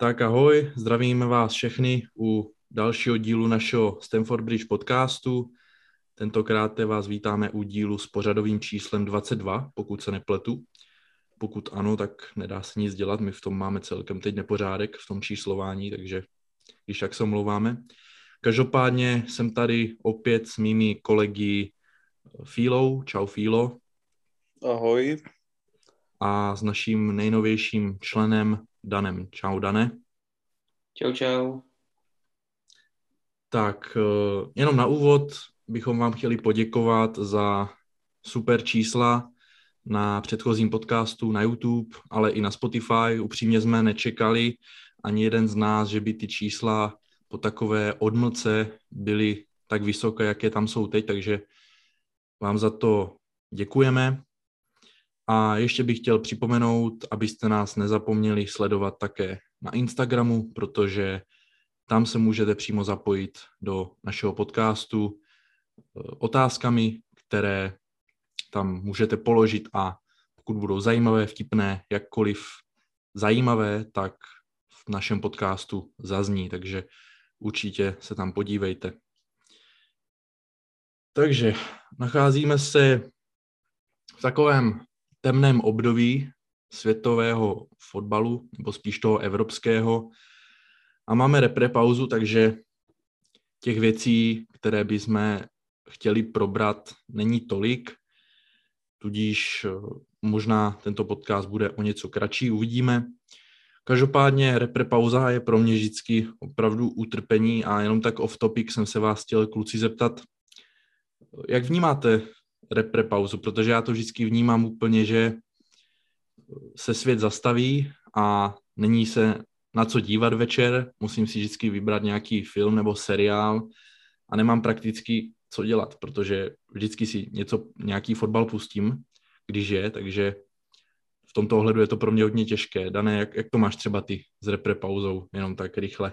Tak ahoj, zdravíme vás všechny u dalšího dílu našeho Stanford Bridge podcastu. Tentokrát vás vítáme u dílu s pořadovým číslem 22, pokud se nepletu. Pokud ano, tak nedá se nic dělat, my v tom máme celkem teď nepořádek v tom číslování, takže když tak se omlouváme. Každopádně jsem tady opět s mými kolegy Fílou. Čau Fílo. Ahoj. A s naším nejnovějším členem Danem. Čau Dane. Čau, čau. Tak eh, jenom na úvod bychom vám chtěli poděkovat za super čísla na předchozím podcastu na YouTube, ale i na Spotify. Upřímně jsme nečekali ani jeden z nás, že by ty čísla po takové odmlce byly tak vysoké, jaké tam jsou teď, takže vám za to děkujeme. A ještě bych chtěl připomenout, abyste nás nezapomněli sledovat také na Instagramu, protože tam se můžete přímo zapojit do našeho podcastu eh, otázkami, které tam můžete položit a pokud budou zajímavé, vtipné, jakkoliv zajímavé, tak v našem podcastu zazní, takže určitě se tam podívejte. Takže nacházíme se v takovém temném období světového fotbalu, nebo spíš toho evropského. A máme repre pauzu, takže těch věcí, které bychom chtěli probrat, není tolik. Tudíž eh, možná tento podcast bude o něco kratší, uvidíme. Každopádně repre pauza je pro mě vždycky opravdu utrpení a jenom tak off topic jsem se vás chtěl kluci zeptat, jak vnímáte repre pauzu, protože já to vždycky vnímám úplně, že se svět zastaví a není se na co dívat večer, musím si vždycky vybrat nějaký film nebo seriál a nemám prakticky co dělat, protože vždycky si něco, nějaký fotbal pustím, když je, takže v tomto ohledu je to pro mě hodně těžké. Dané, jak, jak to máš třeba ty s repre pauzou, jenom tak rychle?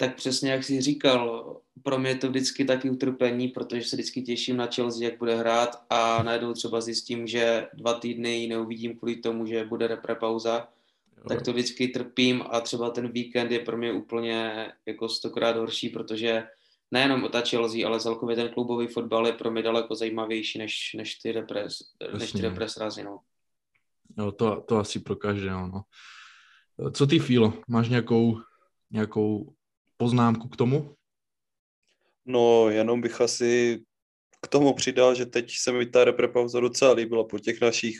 Tak přesně jak jsi říkal, pro mě je to vždycky taky utrpení, protože se vždycky těším na Chelsea, jak bude hrát a najednou třeba zjistím, že dva týdny ji neuvidím kvůli tomu, že bude repre pauza, jo. tak to vždycky trpím a třeba ten víkend je pro mě úplně jako stokrát horší, protože nejenom o ta Chelsea, ale celkově ten klubový fotbal je pro mě daleko zajímavější než, než ty repres, než ty repres razy, no. Jo, to, to asi pro každého, no. Co ty, Filo, máš nějakou, nějakou poznámku k tomu? No, jenom bych asi k tomu přidal, že teď se mi ta reprepauza docela líbila po těch našich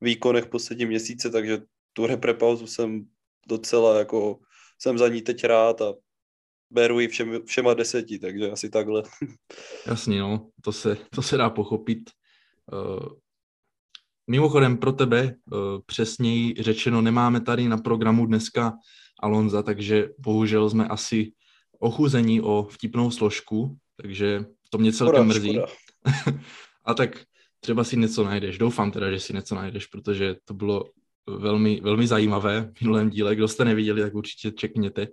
výkonech poslední měsíce, takže tu reprepauzu jsem docela jako, jsem za ní teď rád a beru ji všem, všema deseti, takže asi takhle. Jasně, no, to se, to se dá pochopit. Uh, mimochodem pro tebe, uh, přesněji řečeno, nemáme tady na programu dneska Alonza, takže bohužel jsme asi ochuzení o vtipnou složku, takže to mě celkem škoda, mrzí. Škoda. a tak třeba si něco najdeš. Doufám teda, že si něco najdeš, protože to bylo velmi, velmi zajímavé v minulém díle. Kdo jste neviděli, tak určitě čekněte.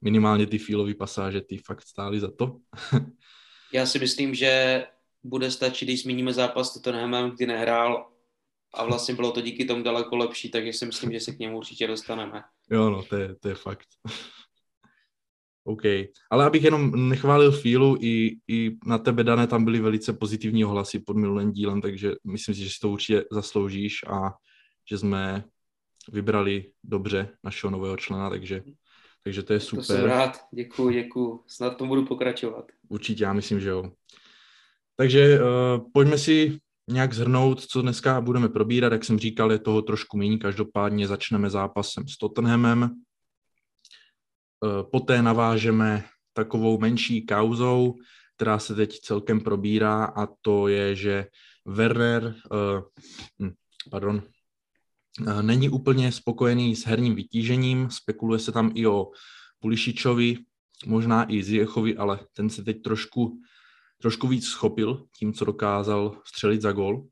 Minimálně ty fílové pasáže, ty fakt stály za to. Já si myslím, že bude stačit, když zmíníme zápas Tottenhamem, kdy nehrál a vlastně bylo to díky tomu daleko lepší, takže si myslím, že se k němu určitě dostaneme. Jo, no, to je, to je fakt. OK. Ale abych jenom nechválil Fílu, i, i na tebe, Dané, tam byly velice pozitivní ohlasy pod minulým dílem, takže myslím si, že si to určitě zasloužíš a že jsme vybrali dobře našeho nového člena, takže, takže to je super. To jsem rád, děkuji, děkuji. Snad to budu pokračovat. Určitě, já myslím, že jo. Takže uh, pojďme si nějak zhrnout, co dneska budeme probírat. Jak jsem říkal, je toho trošku méně. Každopádně začneme zápasem s Tottenhamem. Eh, poté navážeme takovou menší kauzou, která se teď celkem probírá a to je, že Werner, uh, pardon, uh, není úplně spokojený s herním vytížením, spekuluje se tam i o Pulišičovi, možná i Zjechovi, ale ten se teď trošku, trošku víc schopil tím, co dokázal střelit za gol.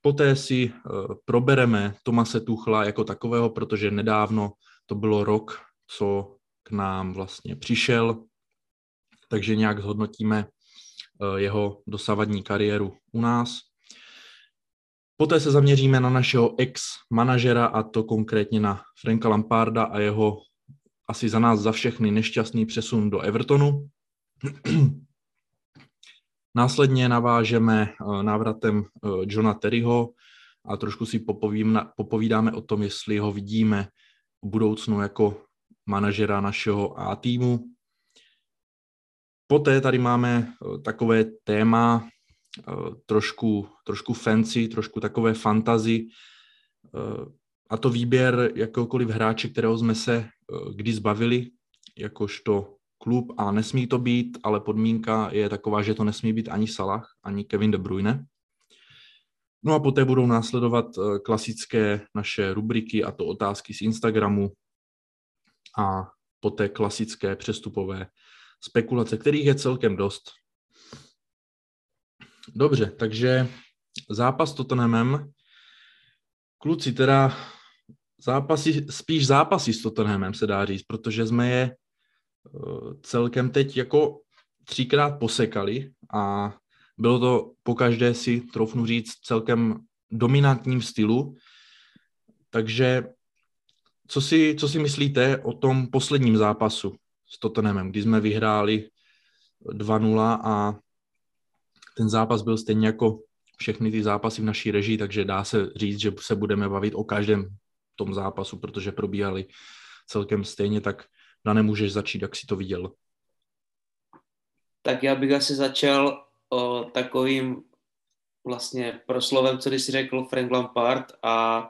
Poté si uh, probereme Tomase Tuchla jako takového, protože nedávno to bylo rok, co k nám vlastně přišel, takže nějak zhodnotíme eh, jeho dosavadní kariéru u nás. Poté se zaměříme na našeho ex-manažera, a to konkrétně na Franka Lamparda a jeho asi za nás za všechny nešťastný přesun do Evertonu. Následně navážeme eh, návratem eh, Johna Terryho a trošku si popovídáme o tom, jestli ho vidíme v budoucnu jako manažera našeho A týmu. Poté tady máme eh, takové téma trošku, trošku fancy, trošku takové fantazy a to výběr jakéhokoliv hráče, kterého jsme se kdy zbavili, jakožto klub a nesmí to být, ale podmínka je taková, že to nesmí být ani Salah, ani Kevin De Bruyne. No a poté budou následovat eh, klasické naše rubriky, a to otázky z Instagramu a poté klasické přestupové spekulace, kterých je celkem dost. Dobře, takže zápas Tottenhamem. Kluci, teda zápasy, spíš zápasy s Tottenhamem se dá říct, protože jsme je celkem teď jako třikrát posekali a bylo to po každé si, troufnu říct, celkem dominantním stylu. Takže co si, co si myslíte o tom posledním zápasu s Tottenhamem, kdy jsme vyhráli 2-0 a ten zápas byl stejně jako všechny ty zápasy v naší režii, takže dá se říct, že se budeme bavit o každém tom zápasu, protože probíhali celkem stejně, tak Dane, můžeš začít, jak si to viděl. Tak já bych asi začal o takovým vlastně proslovem, co si řekl Frank Lampard a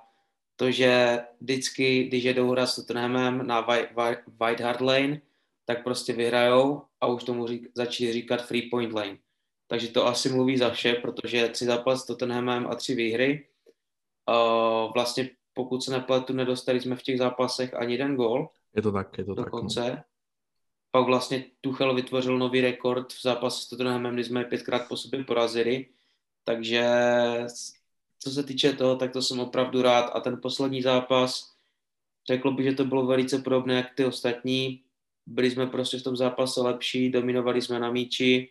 to, že vždycky, když jedou hra s Tottenhamem na White Hart Lane, tak prostě vyhrajou a už tomu řík, začí říkat Free Point Lane. Takže to asi mluví za vše, protože tři zápasy s Tottenhamem a tři výhry. Vlastně pokud se nepletu, nedostali jsme v těch zápasech ani jeden gol. Je to tak, je to dokonce. tak. No. Pak vlastně Tuchel vytvořil nový rekord v zápase s Tottenhamem, kdy jsme pětkrát po sobě porazili. Takže co se týče toho, tak to jsem opravdu rád. A ten poslední zápas, řekl bych, že to bylo velice podobné jak ty ostatní. Byli jsme prostě v tom zápase lepší, dominovali jsme na míči,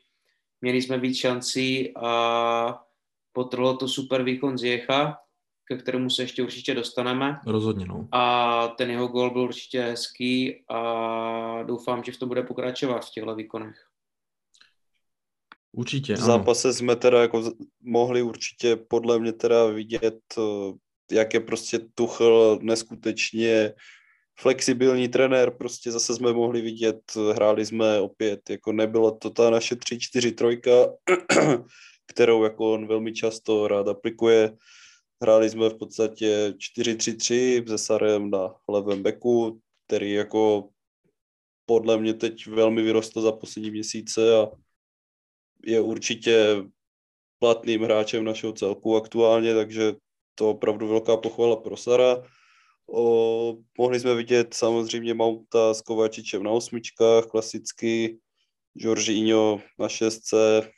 měli jsme víc šancí a potrlo to super výkon Zjecha, ke kterému se ještě určitě dostaneme. Rozhodně, no. A ten jeho gol byl určitě hezký a doufám, že v tom bude pokračovat v těchto výkonech. Určitě, V zápase jsme teda jako mohli určitě podle mě teda vidět, eh, jak je prostě Tuchl neskutečně flexibilní trenér, prostě zase jsme mohli vidět, hráli jsme opět, jako nebyla to ta naše 3-4 trojka, kterou jako on velmi často rád aplikuje, Hráli jsme v podstatě 4-3-3 se Sarem na levém beku, který jako podle mě teď velmi vyrostl za poslední měsíce a je určitě platným hráčem našeho celku aktuálně, takže to opravdu velká pochvala pro Sara. O, mohli jsme vidět samozřejmě Mounta s Kovačičem na osmičkách, klasicky, Jorginho na šestce,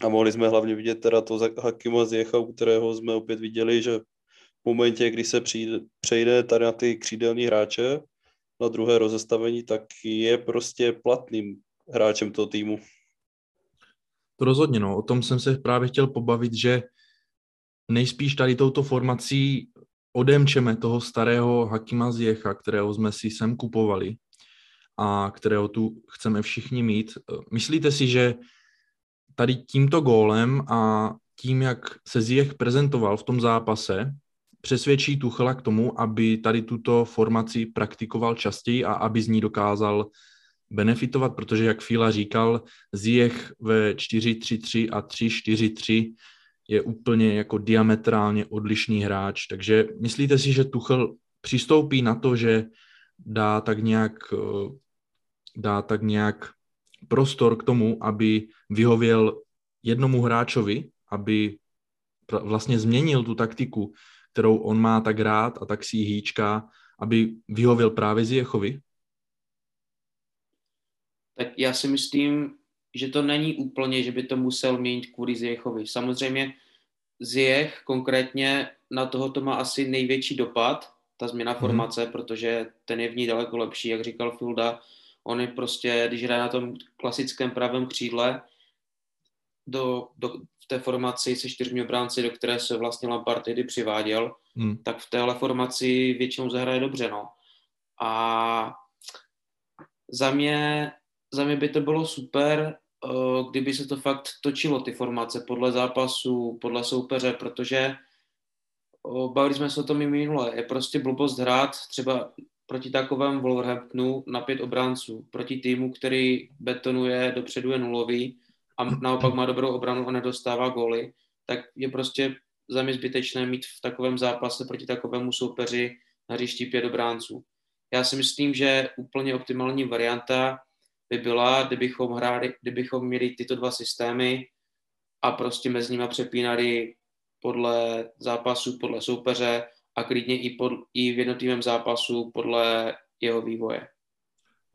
a mohli jsme hlavně vidět teda to Hakima Zjecha, u kterého jsme opět viděli, že v momentě, kdy se přijde, přejde tady na ty křídelní hráče, na druhé rozestavení, tak je prostě platným hráčem toho týmu. To rozhodně, no. O tom jsem se právě chtěl pobavit, že nejspíš tady touto formací odemčeme toho starého Hakima Zjecha, kterého jsme si sem kupovali a kterého tu chceme všichni mít. Myslíte si, že tady tímto gólem a tím, jak se Ziyech prezentoval v tom zápase, přesvědčí Tuchela k tomu, aby tady tuto formaci praktikoval častěji a aby z ní dokázal benefitovat, protože jak Fila říkal, Ziyech ve 4-3-3 a 3-4-3 je úplně jako diametrálně odlišný hráč, takže myslíte si, že Tuchel přistoupí na to, že dá tak nějak, eh, dá tak nějak prostor k tomu, aby vyhověl jednomu hráčovi, aby vlastně změnil tu taktiku, kterou on má tak rád a tak si ji hýčká, aby vyhověl právě Zjechovi? Tak já si myslím, že to není úplně, že by to musel měnit kvůli Zjechovi. Samozřejmě Zjech konkrétně na toho to má asi největší dopad, ta změna mhm. formace, hmm. protože ten je v ní daleko lepší, jak říkal Filda, On je prostě, když hraje na tom klasickém pravém křídle, do, do, v té formaci se čtyřmi obránci, do které se vlastně Lampard tehdy přiváděl, hmm. tak v téhle formaci většinou zahraje dobře, no. A Za mě, za mě by to bylo super, eh, kdyby se to fakt točilo, ty formace, podle zápasu, podle soupeře, protože eh, bavili jsme se o tom i minule, je prostě blbost hrát třeba proti takovém Wolverhamptonu na pět obránců, proti týmu, který betonuje, dopředu je nulový a naopak má dobrou obranu a nedostává góly, tak je prostě za mě zbytečné mít v takovém zápase proti takovému soupeři na hřišti pět obránců. Já si myslím, že úplně optimální varianta by byla, kdybychom hráli, kdybychom měli tyto dva systémy a prostě mezi nimi přepínali podle zápasu, podle soupeře a klidně i, pod, i v jednotlivém zápasu podle jeho vývoje.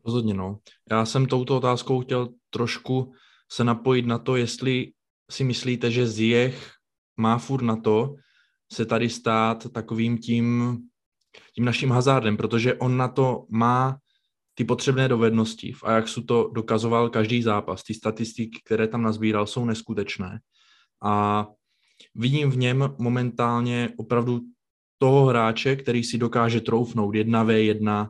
Rozhodně, no. Já jsem touto otázkou chtěl trošku se napojit na to, jestli si myslíte, že Ziyech má furt na to se tady stát takovým tím, tím naším hazardem, protože on na to má ty potřebné dovednosti. V Ajaxu to dokazoval každý zápas. Ty statistiky, které tam nazbíral, jsou neskutečné. A vidím v něm momentálně opravdu toho hráče, který si dokáže troufnout 1v1,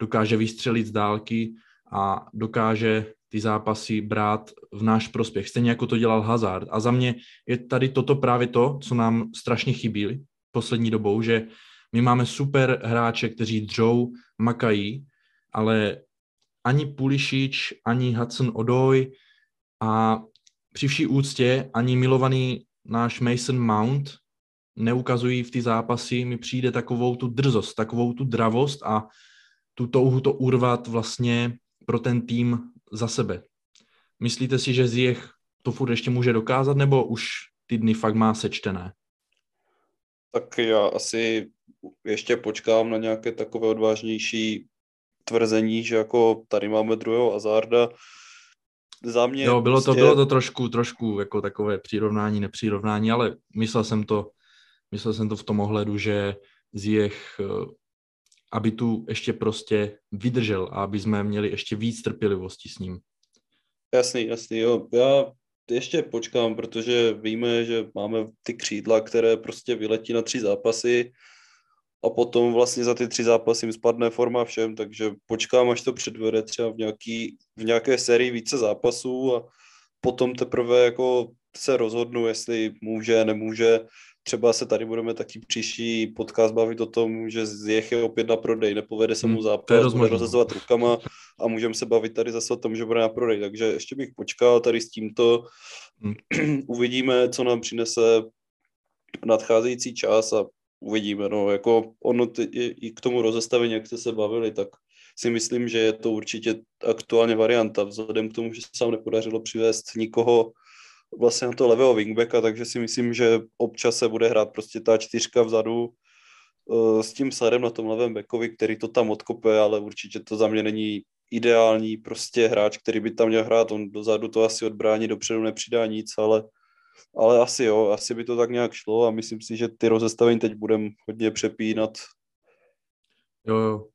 dokáže vystřelit z dálky a dokáže ty zápasy brát v náš prospěch, stejně jako to dělal Hazard. A za mě je tady toto právě to, co nám strašně chybí poslední dobou, že my máme super hráče, kteří dřou, makají, ale ani Pulišič, ani Hudson Odoj a při vší úctě ani milovaný náš Mason Mount neukazují v ty zápasy, mi přijde takovou tu drzost, takovou tu dravost a tu touhu to urvat vlastně pro ten tým za sebe. Myslíte si, že Ziyech to furt ještě může dokázat, nebo už ty dny fakt má sečtené? Tak já asi ještě počkám na nějaké takové odvážnější tvrzení, že jako tady máme druhého Azarda. Za mě jo, bylo, prostě... to, bylo to trošku, trošku jako takové přirovnání, nepřirovnání, ale myslel jsem to, myslel jsem to v tom ohledu, že Ziyech eh, aby tu ještě prostě vydržel a aby jsme měli ještě víc trpělivosti s ním. Jasný, jasný, jo. Já ještě počkám, protože víme, že máme ty křídla, které prostě vyletí na tři zápasy a potom vlastně za ty tři zápasy jim spadne forma všem, takže počkám, až to předvede třeba v, nějaký, v nějaké sérii více zápasů a potom teprve jako se rozhodnu, jestli může, nemůže třeba se tady budeme taky příští podcast bavit o tom, že Zjech je opět na prodej, nepovede se mu hmm, zápas, bude rozhazovat rukama a můžeme se bavit tady zase o tom, že bude na prodej. Takže ještě bych počkal tady s tímto. Hmm. Uvidíme, co nám přinese nadcházející čas a uvidíme. No, jako ono ty, i k tomu rozestavení, jak jste se bavili, tak si myslím, že je to určitě aktuálně varianta, vzhledem k tomu, že se sám nepodařilo přivést nikoho vlastně na to levého wingbacka, takže si myslím, že občas se bude hrát prostě ta čtyřka vzadu uh, s tím sadem na tom levém backovi, který to tam odkope, ale určitě to za mě není ideální prostě hráč, který by tam měl hrát, on dozadu to asi odbrání, dopředu nepřidá nic, ale, ale asi jo, asi by to tak nějak šlo a myslím si, že ty rozestavení teď budeme hodně přepínat. Jo, jo.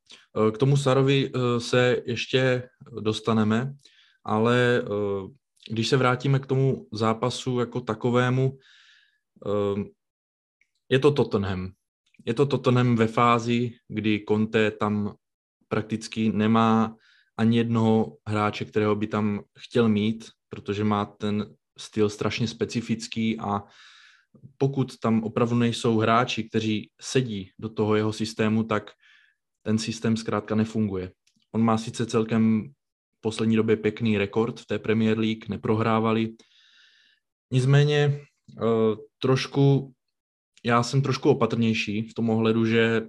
Eh, k tomu Sarovi eh, se ještě dostaneme, ale když se vrátíme k tomu zápasu jako takovému, ehm, je to Tottenham. Je to Tottenham ve fázi, kdy Conte tam prakticky nemá ani jednoho hráče, kterého by tam chtěl mít, protože má ten styl strašně specifický a pokud tam opravdu nejsou hráči, kteří sedí do toho jeho systému, tak ten systém zkrátka nefunguje. On má sice celkem poslední době pěkný rekord v té Premier League, neprohrávali. Nicméně eh, trošku, já jsem trošku opatrnější v tom ohledu, že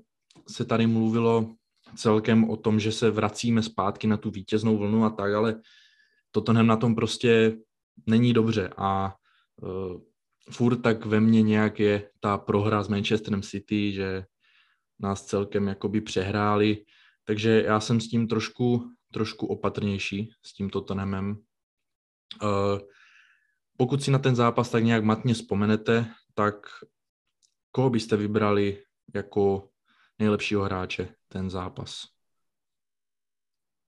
se tady mluvilo celkem o tom, že se vracíme zpátky na tu vítěznou vlnu a tak, ale Tottenham na tom prostě není dobře a uh, furt tak ve mně nějak je ta prohra s Manchesterem City, že nás celkem jakoby přehráli, takže já jsem s tím trošku trošku opatrnější s tímto Tottenhamem. Uh, pokud si na ten zápas tak nějak matně vzpomenete, tak koho byste vybrali jako nejlepšího hráče ten zápas?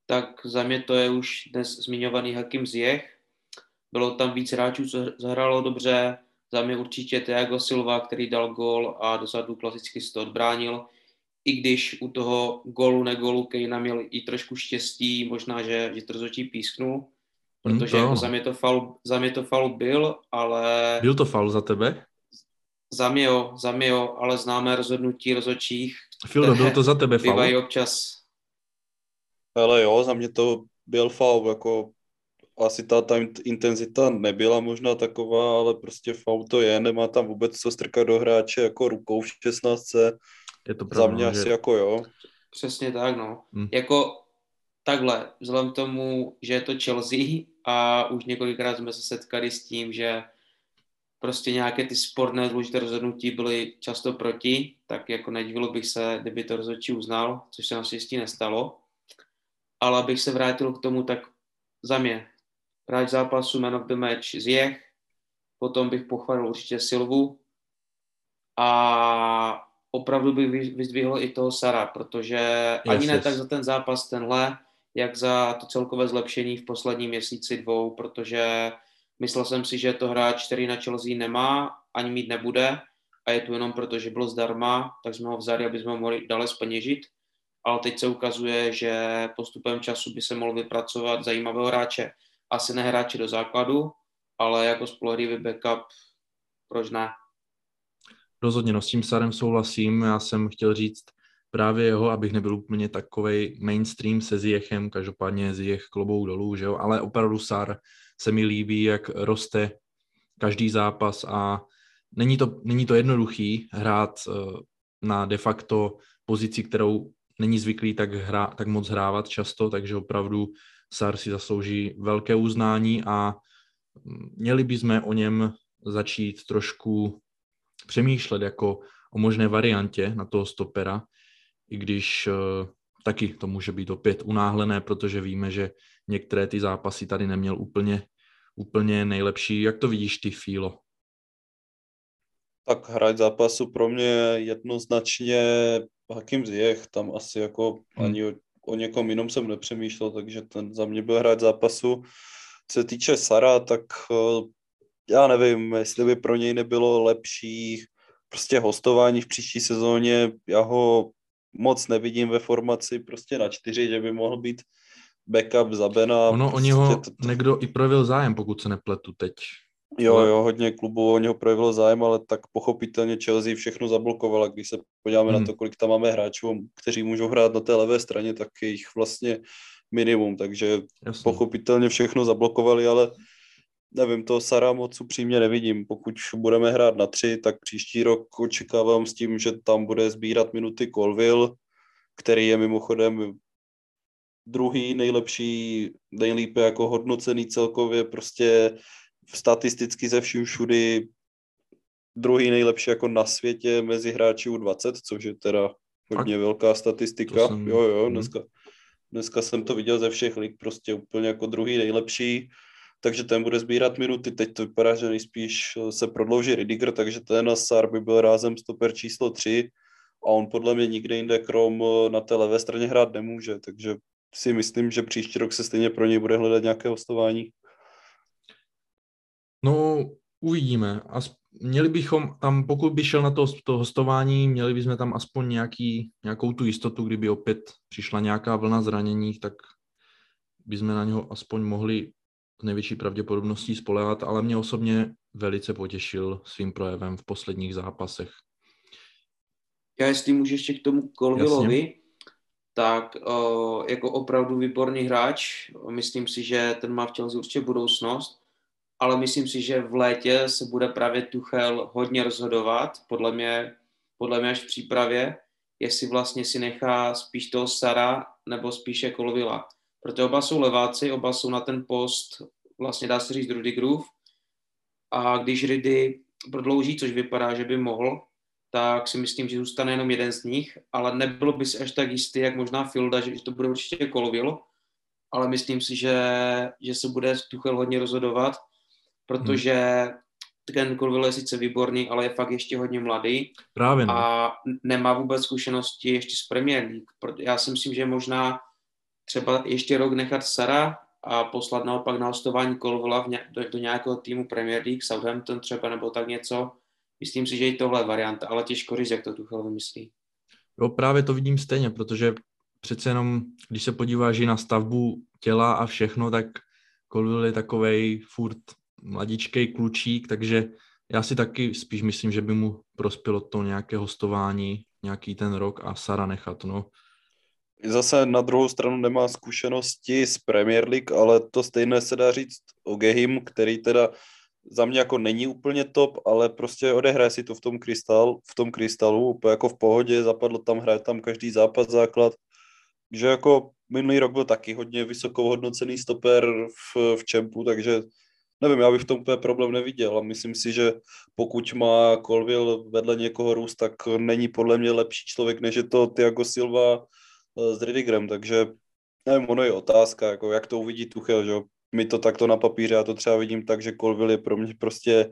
Tak za mě to je už dnes zmiňovaný Hakim Ziyech. Bylo tam víc hráčů, co zahrálo dobře. Za mě určitě Thiago Silva, který dal gol a dozadu klasicky si to odbránil. I když u toho golu, negolu Kejna měl i trošku štěstí, možná, že, že to rozhodčí písknul, protože Hmm, to jako ano. za, mě to faul, za mě to faul byl, ale Byl to faul za tebe? za mě jo, za mě jo, ale známe rozhodnutí rozhodčích, Fildo, byl to za tebe faul? bývají občas Ale jo, za mě to byl faul, jako asi ta, ta int- intenzita nebyla možná taková, ale prostě faul to je, nemá tam vůbec co strkat do hráče jako rukou v 16. Je to Za pravda, mě no, asi že... jako jo. Přesně tak, no. Hmm. Jako takhle, vzhledem k tomu, že je to Chelsea a už několikrát jsme se setkali s tím, že prostě nějaké ty sporné důležité rozhodnutí byly často proti, tak jako nedivilo bych se, kdyby to rozhodčí uznal, což se naštěstí nestalo. Ale abych se vrátil k tomu, tak za mě hráč zápasu Man of the Match Ziyech, potom bych pochválil určitě Silvu a opravdu bych vy- vyzdvihl i toho Sara, protože ani Yes, ne yes. tak za ten zápas tenhle, jak za to celkové zlepšení v posledním měsíci dvou, protože myslel jsem si, že je to hráč, který na Chelsea nemá, ani mít nebude a je tu jenom proto, že byl zdarma, tak jsme ho vzali, aby jsme ho mohli dále speněžit. Ale teď se ukazuje, že postupem času by se mohl vypracovat zajímavého hráče. Asi ne hráče do základu, ale jako spolehlivý backup, proč ne? Rozhodně, no s tím Sarem souhlasím. Já jsem chtěl říct právě jeho, abych nebyl úplně takovej mainstream se Ziyechem, každopádně Ziyech klobouk dolů, že jo, ale opravdu Sar se mi líbí, jak roste každý zápas a není to, není to jednoduchý hrát eh, na de facto pozici, kterou není zvyklý tak, hra, tak moc hrávat často, takže opravdu Sar si zaslouží velké uznání a mm, měli bychom o něm začít trošku přemýšlet jako o možné variantě na toho stopera, i když uh, taky to může být opět unáhlené, protože víme, že některé ty zápasy tady neměl úplně, úplně nejlepší. Jak to vidíš ty, Fílo? Tak hráč zápasu pro mě jednoznačně Hakim Ziyech, tam asi jako Hmm. ani o, o někom jinom jsem nepřemýšlel, takže ten za mě byl hráč zápasu. Co se týče Sara, tak eh, já nevím, jestli by pro něj nebylo lepší prostě hostování v příští sezóně. Já ho moc nevidím ve formaci prostě na čtyři, že by mohl být backup za Bena. Ono o prostě něho to- to- někdo i projevil zájem, pokud se nepletu teď. Jo, Ale- jo, hodně klubů o něho projevilo zájem, ale tak pochopitelně Chelsea všechno zablokovala. Když se podíváme Hmm. na to, kolik tam máme hráčů, kteří můžou hrát na té levé straně, tak je jich vlastně minimum, takže Jasně. pochopitelně všechno zablokovali, ale nevím, to Sara moc upřímně nevidím. Pokud budeme hrát na tři, tak příští rok očekávám s tím, že tam bude sbírat minuty Colville, který je mimochodem druhý nejlepší, nejlépe jako hodnocený celkově prostě statisticky ze vším všudy druhý nejlepší jako na světě mezi hráči U20, což je teda hodně velká statistika. Jsem- Jo, jo, hm. dneska, dneska jsem to viděl ze všech lig, prostě úplně jako druhý nejlepší, takže ten bude sbírat minuty. Teď to vypadá, že nejspíš se prodlouží Ridiger, takže ten Sar by byl rázem stoper číslo 3 a on podle mě nikde jinde krom na té levé straně hrát nemůže, takže si myslím, že příští rok se stejně pro něj bude hledat nějaké hostování. No, uvidíme. As, měli bychom tam, pokud by šel na to, to hostování, měli bychom tam aspoň nějaký, nějakou tu jistotu, kdyby opět přišla nějaká vlna zranění, tak bychom na něho aspoň mohli největší pravděpodobností spolehat, ale mě osobně velice potěšil svým projevem v posledních zápasech. Já jestli můžu ještě k tomu Colvillovi, tak uh, jako opravdu výborný hráč. Myslím si, že ten má v Chelsea určitě budoucnost, ale myslím si, že v létě se bude právě Tuchel hodně rozhodovat, podle mě, podle mě až v přípravě, jestli vlastně si nechá spíš toho Sara nebo spíše Colvilla. Protože oba jsou leváci, oba jsou na ten post, vlastně dá se říct Rudigerův. A když Ridy prodlouží, což vypadá, že by mohl, tak si myslím, že zůstane jenom jeden z nich, ale nebylo by si až tak jistý, jak možná Filda, že to bude určitě Colville, ale myslím si, že, že se bude Tuchel hodně rozhodovat, protože hmm. ten Colville je sice výborný, ale je fakt ještě hodně mladý Právě no. a nemá vůbec zkušenosti ještě z Premier League. Já si myslím, že možná třeba ještě rok nechat Sara a poslat naopak na hostování Colvilla do, nějakého týmu Premier League, Southampton třeba nebo tak něco, Myslím si, že i tohle je varianta, ale těžko říct, jak to Tuchel vymyslí. Jo, právě to vidím stejně, protože přece jenom, když se podíváš i na stavbu těla a všechno, tak Colville je takovej furt mladičkej klučík, takže já si taky spíš myslím, že by mu prospělo to nějaké hostování, nějaký ten rok a Sara nechat, no. Zase na druhou stranu nemá zkušenosti z Premier League, ale to stejné se dá říct o Gehim, který teda za mě jako není úplně top, ale prostě odehraje si to v tom, krystal, v tom krystalu, jako v pohodě, zapadlo tam, hraje tam každý zápas základ, že jako minulý rok byl taky hodně vysokou hodnocený stoper v, v čempu, takže nevím, já bych v tom úplně problém neviděl a myslím si, že pokud má Colville vedle někoho růst, tak není podle mě lepší člověk, než je to Thiago Silva s Ridigrem, takže nevím, ono je otázka, jako jak to uvidí Tuchel, že mi to takto na papíře, já to třeba vidím tak, že Colville je pro mě prostě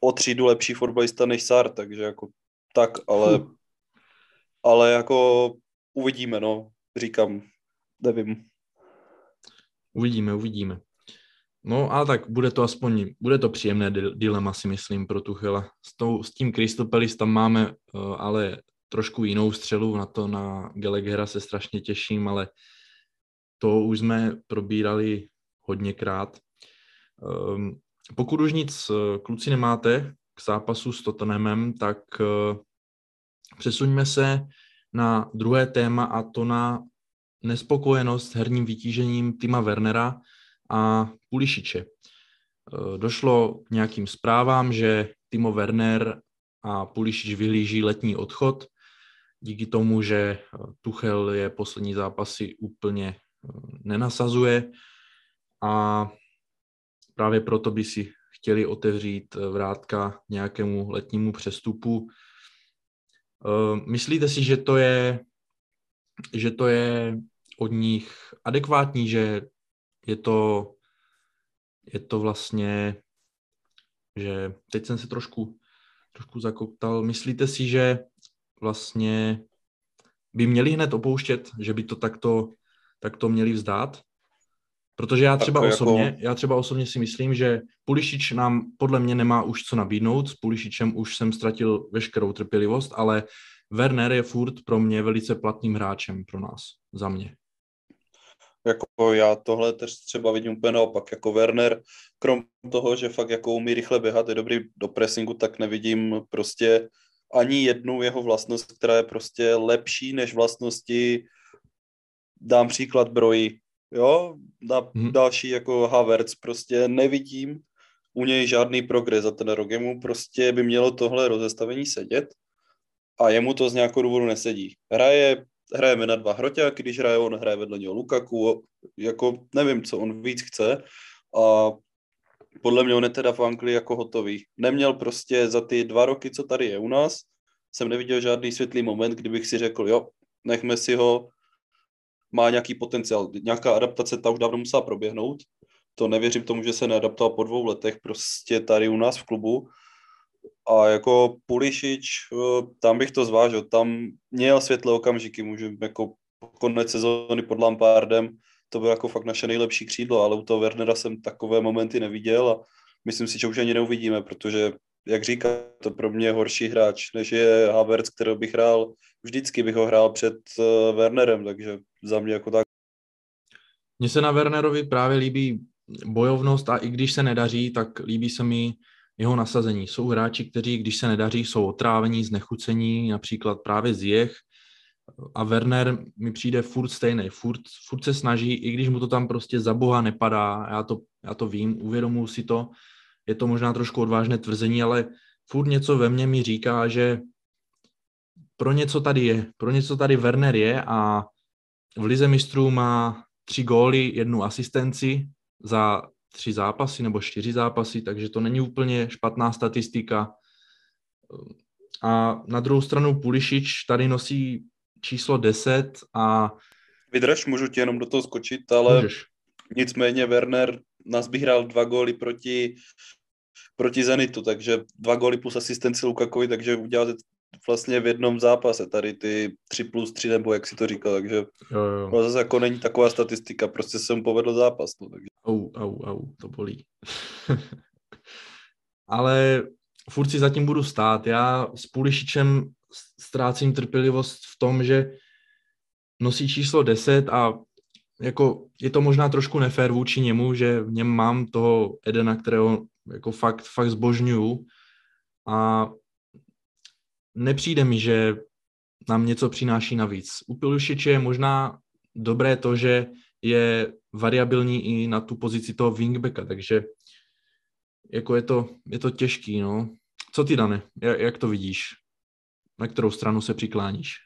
o třídu lepší fotbalista než Sar, takže jako tak, ale, ale jako uvidíme, no, říkám, nevím. Uvidíme, uvidíme. No a tak bude to aspoň, bude to příjemné dilema si myslím pro Tuchela. S, tou, s tím Kristopelis tam máme uh, ale trošku jinou střelu, na to na Geleghera se strašně těším, ale to už jsme probírali hodněkrát. Um, pokud už nic uh, kluci nemáte k zápasu s Tottenhamem, tak uh, přesuňme se na druhé téma a to na nespokojenost s herním vytížením Tima Wernera a Pulišiče. E, došlo k nějakým zprávám, že Timo Werner a Pulišič vyhlíží letní odchod díky tomu, že Tuchel je poslední zápasy úplně e, nenasazuje a právě proto by si chtěli otevřít vrátka nějakému letnímu přestupu. Eh, myslíte si, že to je, že to je od nich adekvátní, že je to, je to vlastně, že teď jsem se trošku, trošku zakoptal. Myslíte si, že vlastně by měli hned opouštět, že by to takto, takto měli vzdát? Protože já třeba, jako... osobně, já třeba osobně si myslím, že Pulišič nám podle mě nemá už co nabídnout. S Pulišičem už jsem ztratil veškerou trpělivost, ale Werner je furt pro mě velice platným hráčem pro nás, za mě. Jako já tohle tež třeba vidím úplně naopak. Jako Werner, krom toho, že fakt jako umí rychle běhat, je dobrý do pressingu, tak nevidím prostě ani jednu jeho vlastnost, která je prostě lepší než vlastnosti, dám příklad Broji, jo, na hmm. další jako Havertz, prostě nevidím u něj žádný progres za ten rok. Jemu prostě by mělo tohle rozestavení sedět a jemu to z nějakého důvodu nesedí. Hraje, hrajeme na dva hroťáky, když hraje on, hraje vedle něho Lukaku, jako nevím, co on víc chce a podle mě on je teda v Anglii jako hotový. Neměl prostě za ty dva roky, co tady je u nás, jsem neviděl žádný světlý moment, kdybych si řekl, jo, nechme si ho, má nějaký potenciál. Nějaká adaptace ta už dávno musela proběhnout. To nevěřím tomu, že se neadaptoval po dvou letech prostě tady u nás v klubu. A jako Pulišič, eh, tam bych to zvážil. Tam měl světlé okamžiky, můžu jako konec sezóny pod Lampardem, to bylo jako fakt naše nejlepší křídlo, ale u toho Wernera jsem takové momenty neviděl a myslím si, že už ani neuvidíme, protože jak říká, to pro mě horší hráč, než je Havertz, kterého bych hrál, vždycky bych ho hrál před uh, Wernerem, takže za mě jako tak. Mně se na Wernerovi právě líbí bojovnost a i když se nedaří, tak líbí se mi jeho nasazení. Jsou hráči, kteří, když se nedaří, jsou otrávení, znechucení, například právě z jech. A Werner mi přijde furt stejný, furt, furt se snaží, i když mu to tam prostě za boha nepadá, já to, já to vím, uvědomuji si to, je to možná trošku odvážné tvrzení, ale furt něco ve mně mi říká, že pro něco tady je, pro něco tady Werner je a v Lize mistrů má tři góly, jednu asistenci za tři zápasy nebo čtyři zápasy, takže to není úplně špatná statistika. A na druhou stranu Pulišič tady nosí číslo 10 a... Vydrž, můžu ti jenom do toho skočit, ale Můžeš. nicméně Werner nás by hrál dva góly proti, proti Zenitu, takže dva góly plus asistenci Lukakovi, takže uděláte vlastně v jednom zápase tady ty 3 plus 3 nebo jak si to říkal, takže jo, jo. No zase jako není taková statistika, prostě se mu povedl zápas. No, takže. Au, au, au, to bolí. Ale furt si zatím budu stát. Já s Pulišičem ztrácím trpělivost v tom, že nosí číslo 10 a jako je to možná trošku nefér vůči němu, že v něm mám toho Edena, kterého jako fakt, fakt zbožňuju a nepřijde mi, že nám něco přináší navíc. U Pilušiče je možná dobré to, že je variabilní i na tu pozici toho wingbacka, takže jako je to, je to těžký, no. Co ty, Dane, jak, jak to vidíš? Na kterou stranu se přikláníš?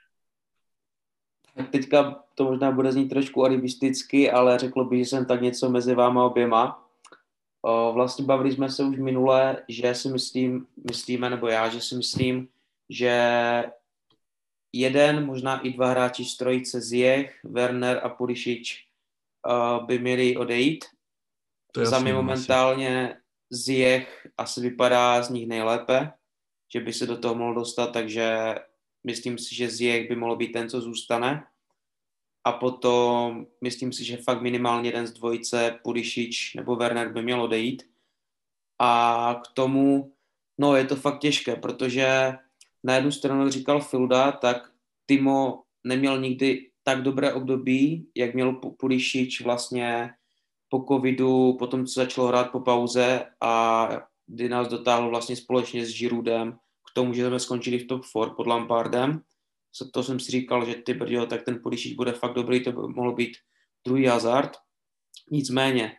Tak teďka to možná bude znít trošku alibisticky, ale řekl bych, že jsem tak něco mezi váma oběma. O, vlastně bavili jsme se už minule, že si myslím, myslíme, nebo já, že si myslím, že jeden, možná i dva hráči z trojice Zjech, Werner a Pulišič by měli odejít. To Za mě momentálně Zjech asi vypadá z nich nejlépe, že by se do toho mohl dostat, takže myslím si, že Zjech by mohl být ten, co zůstane. A potom myslím si, že fakt minimálně jeden z dvojice, Pulišič nebo Werner by měl odejít. A k tomu, no je to fakt těžké, protože na jednu stranu, říkal Filda, tak Timo neměl nikdy tak dobré období, jak měl Pulišič vlastně po covidu, potom co začalo hrát po pauze a kdy nás dotáhl vlastně společně s Žirudem k tomu, že jsme skončili v top 4 pod Lampardem. To jsem si říkal, že ty brdio, tak ten Pulišič bude fakt dobrý, to by mohlo být druhý hazard. Nicméně,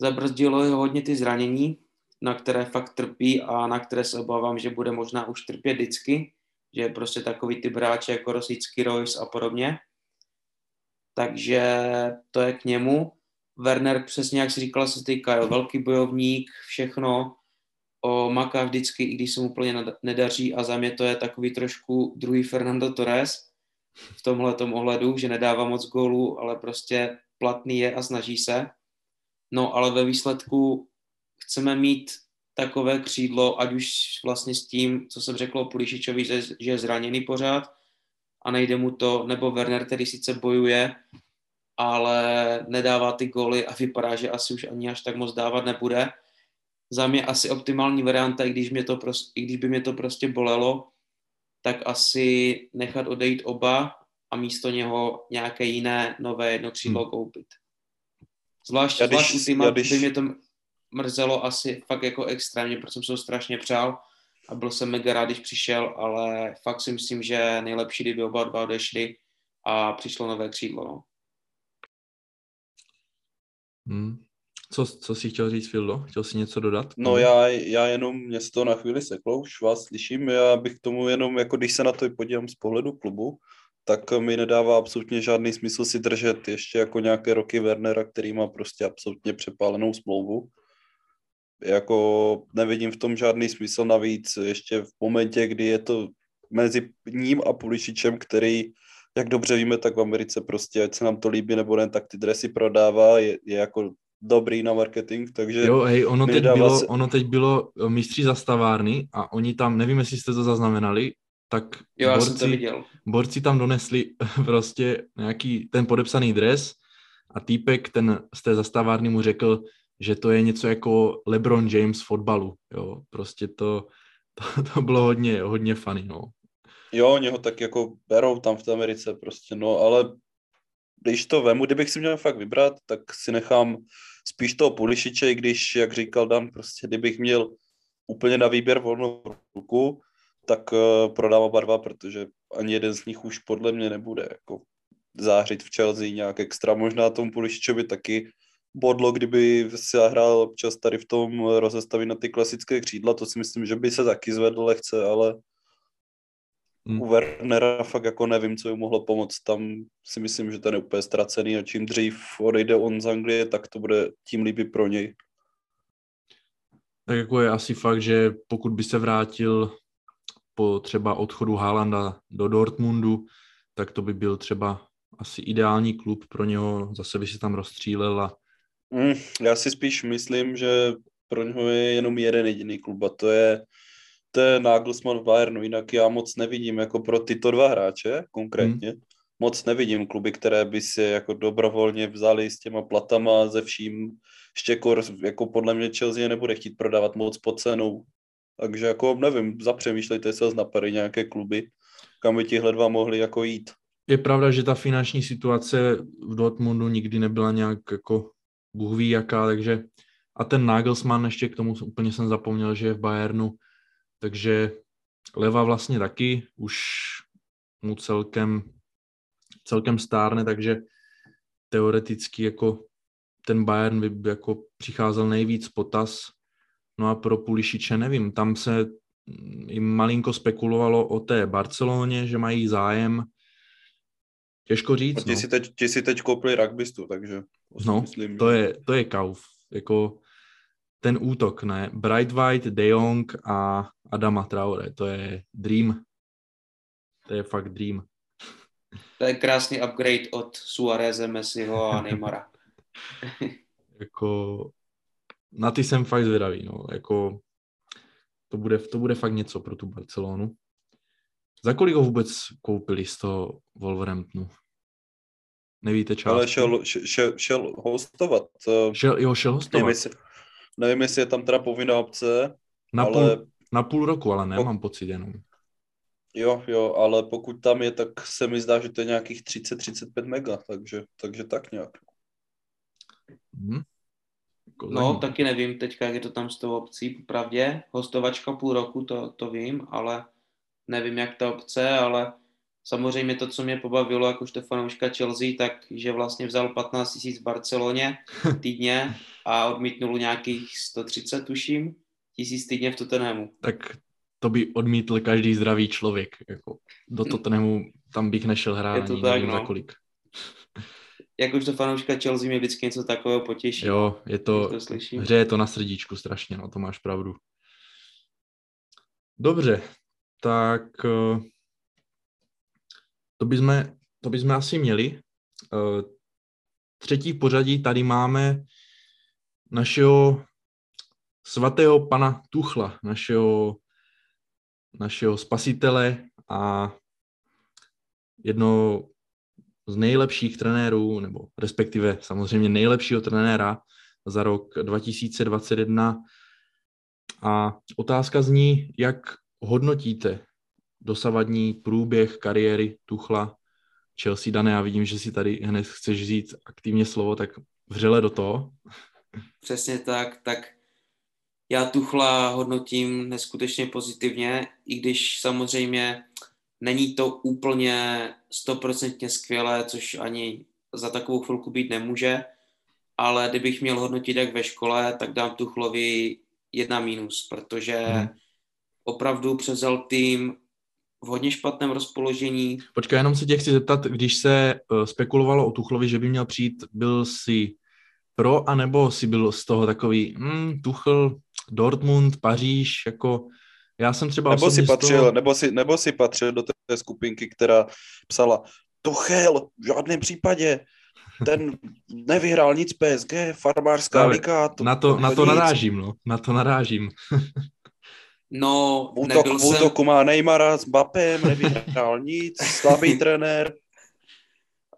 zabrzdilo ho hodně ty zranění, na které fakt trpí a na které se obávám, že bude možná už trpět vždycky, že je prostě takový ty bráče jako Rosický Royce a podobně. Takže to je k němu. Werner přesně, jak si říkal, se týká, jo, velký bojovník, všechno, o, maká vždycky, i když se mu úplně nedaří a za mě to je takový trošku druhý Fernando Torres v tomhle ohledu, že nedává moc gólů, ale prostě platný je a snaží se. No ale ve výsledku chceme mít takové křídlo, ať už vlastně s tím, co jsem řekl o Pulišičovi, že, že je zraněný pořád a nejde mu to, nebo Werner, který sice bojuje, ale nedává ty góly a vypadá, že asi už ani až tak moc dávat nebude. Za mě asi optimální varianta, i když, mě to prostě, i když by mě to prostě bolelo, tak asi nechat odejít oba a místo něho nějaké jiné nové jedno křídlo hmm. koupit. Zvlášť, já zvlášť když, u týma, když... by mě to mrzelo asi fakt jako extrémně, protože jsem se ho strašně přál a byl jsem mega rád, když přišel, ale fakt si myslím, že nejlepší, kdyby oba dva odešli a přišlo nové křídlo. No. Hmm. Co, co jsi chtěl říct, Fildo? Chtěl jsi něco dodat? No já, já jenom, mě se to na chvíli seklo, už vás slyším, já bych tomu jenom, jako když se na to podívám z pohledu klubu, tak mi nedává absolutně žádný smysl si držet ještě jako nějaké roky Wernera, který má prostě absolutně přepálenou smlouvu. Jako nevidím v tom žádný smysl navíc ještě v momentě, kdy je to mezi ním a Pulišičem, který jak dobře víme, tak v Americe prostě, ať se nám to líbí nebo ne, tak ty dresy prodává, je, je jako dobrý na marketing, takže... Jo, hej, ono teď, bylo, se... ono teď bylo eh, mistří zastavárny a oni tam, nevím, jestli jste to zaznamenali, tak jo, borci, jsem to viděl. borci tam donesli prostě nějaký ten podepsaný dres a týpek ten z té zastavárny mu řekl, že to je něco jako LeBron James fotbalu, jo, prostě to, to, to bylo hodně, hodně funny, no. Jo, oni ho tak jako berou tam v té Americe prostě, no, ale když to vemu, kdybych si měl fakt vybrat, tak si nechám spíš toho Pulišiče, i když, jak říkal Dan, prostě kdybych měl úplně na výběr volnou ruku, tak uh, prodám oba dva, protože ani jeden z nich už podle mě nebude jako zářit v Chelsea nějak extra. Možná tomu Pulišičovi taky bodlo, kdyby si hrál občas tady v tom rozestaví na ty klasické křídla, to si myslím, že by se taky zvedl lehce, ale Hmm. U Wernera fakt jako nevím, co by mohlo pomoct. Tam si myslím, že ten je úplně ztracený a čím dřív odejde on z Anglie, tak to bude tím líbí pro něj. Tak jako je asi fakt, že pokud by se vrátil po třeba odchodu Haalanda do Dortmundu, tak to by byl třeba asi ideální klub pro něho, zase by se tam rozstřílel a... Mm, já si spíš myslím, že pro něho je jenom jeden jediný klub a to je to je Nagelsmann v Bayernu, jinak já moc nevidím jako pro tyto dva hráče konkrétně, hmm. moc nevidím kluby, které by si jako dobrovolně vzali s těma platama ze vším. Štěkor, jako podle mě Chelsea nebude chtít prodávat moc pod cenou. Takže jako nevím, zapřemýšlejte se z napady nějaké kluby, kam by tihle dva mohli jako jít. Je pravda, že ta finanční situace v Dortmundu nikdy nebyla nějak jako Bůh ví jaká, takže a ten Nagelsmann ještě k tomu úplně jsem zapomněl, že je v Bayernu, takže Leva vlastně taky už mu celkem, celkem stárne, takže teoreticky jako ten Bayern by jako přicházel nejvíc potaz. No a pro Pulišiče nevím, tam se jim malinko spekulovalo o té Barceloně, že mají zájem. Těžko říct. Ti, no. si teď, ti si teď koupili rugbystu, takže no, myslím, to, je, to je kauf. Jako ten útok, ne? Bright White, De Jong a Adama Traore, to je dream. To je fakt dream. To je krásný upgrade od Suareze, Messiho a Neymara. jako, na ty jsem fakt zvědavý, no. Jako, to bude, to bude fakt něco pro tu Barcelonu. Za kolik ho vůbec koupili z toho Wolverhamptonu? Nevíte část? Ale šel, šel, šel hostovat. eh, Šel, jo, šel hostovat. Nevím jestli, nevím, jestli je tam teda povinná obce, na, ale půl, na půl roku, ale ne, mám pocit jenom. jo, jo, ale pokud tam je, tak se mi zdá, že to je nějakých 30-35 mega, takže, takže tak nějak. Hm? Jako No, taky nevím teďka, jak je to tam s tou obcí, popravdě. Hostovačka půl roku, to, to vím, ale nevím, jak ta obce, ale samozřejmě to, co mě pobavilo jakožto fanouška Chelsea, tak že vlastně vzal 15 tisíc v Barceloně týdně a odmítnul nějakých 130, tuším, tisíc týdně v Tottenhamu. Tak to by odmítl každý zdravý člověk. Jako do Tottenhamu tam bych nešel hrát Je to ani tak, nevím no. za kolik. Jakožto fanouška Chelsea mě vždycky něco takového potěší. Jo, je to, to slyším. hřeje to na srdíčku strašně, no to máš pravdu. Dobře, tak eh, to bychom, to bychom asi měli. Eh, Třetí v pořadí tady máme našeho svatého pana Tuchla, našeho, našeho spasitele a jedno z nejlepších trenérů, nebo respektive samozřejmě nejlepšího trenéra za rok 2021. A otázka zní, jak hodnotíte dosavadní průběh kariéry Tuchla Chelsea. Dané, já vidím, že si tady hned chceš říct aktivně slovo, tak vřele do toho. Přesně tak, tak já Tuchla hodnotím neskutečně pozitivně, i když samozřejmě není to úplně stoprocentně skvělé, což ani za takovou chvilku být nemůže, ale kdybych měl hodnotit jak ve škole, tak dám Tuchlovi jedna mínus, protože Hmm. opravdu převzal tým v hodně špatném rozpoložení. Počkej, jenom se tě chci zeptat, když se uh, spekulovalo o Tuchlovi, že by měl přijít, byl si pro, anebo si byl z toho takový hmm, Tuchl, Dortmund, Paříž, jako já jsem třeba Nebo si, patřil, toho, nebo, si, nebo si patřil do té skupinky, která psala Tuchel, v žádném případě, ten nevyhrál nic PSG, farmářská Ale liga. To, na to, na to nic. narážím, no, na to narážím. No, V, útok, nebyl v jsem... útoku má Neymara s Mbappem, nevyhrál nic, slabý trenér.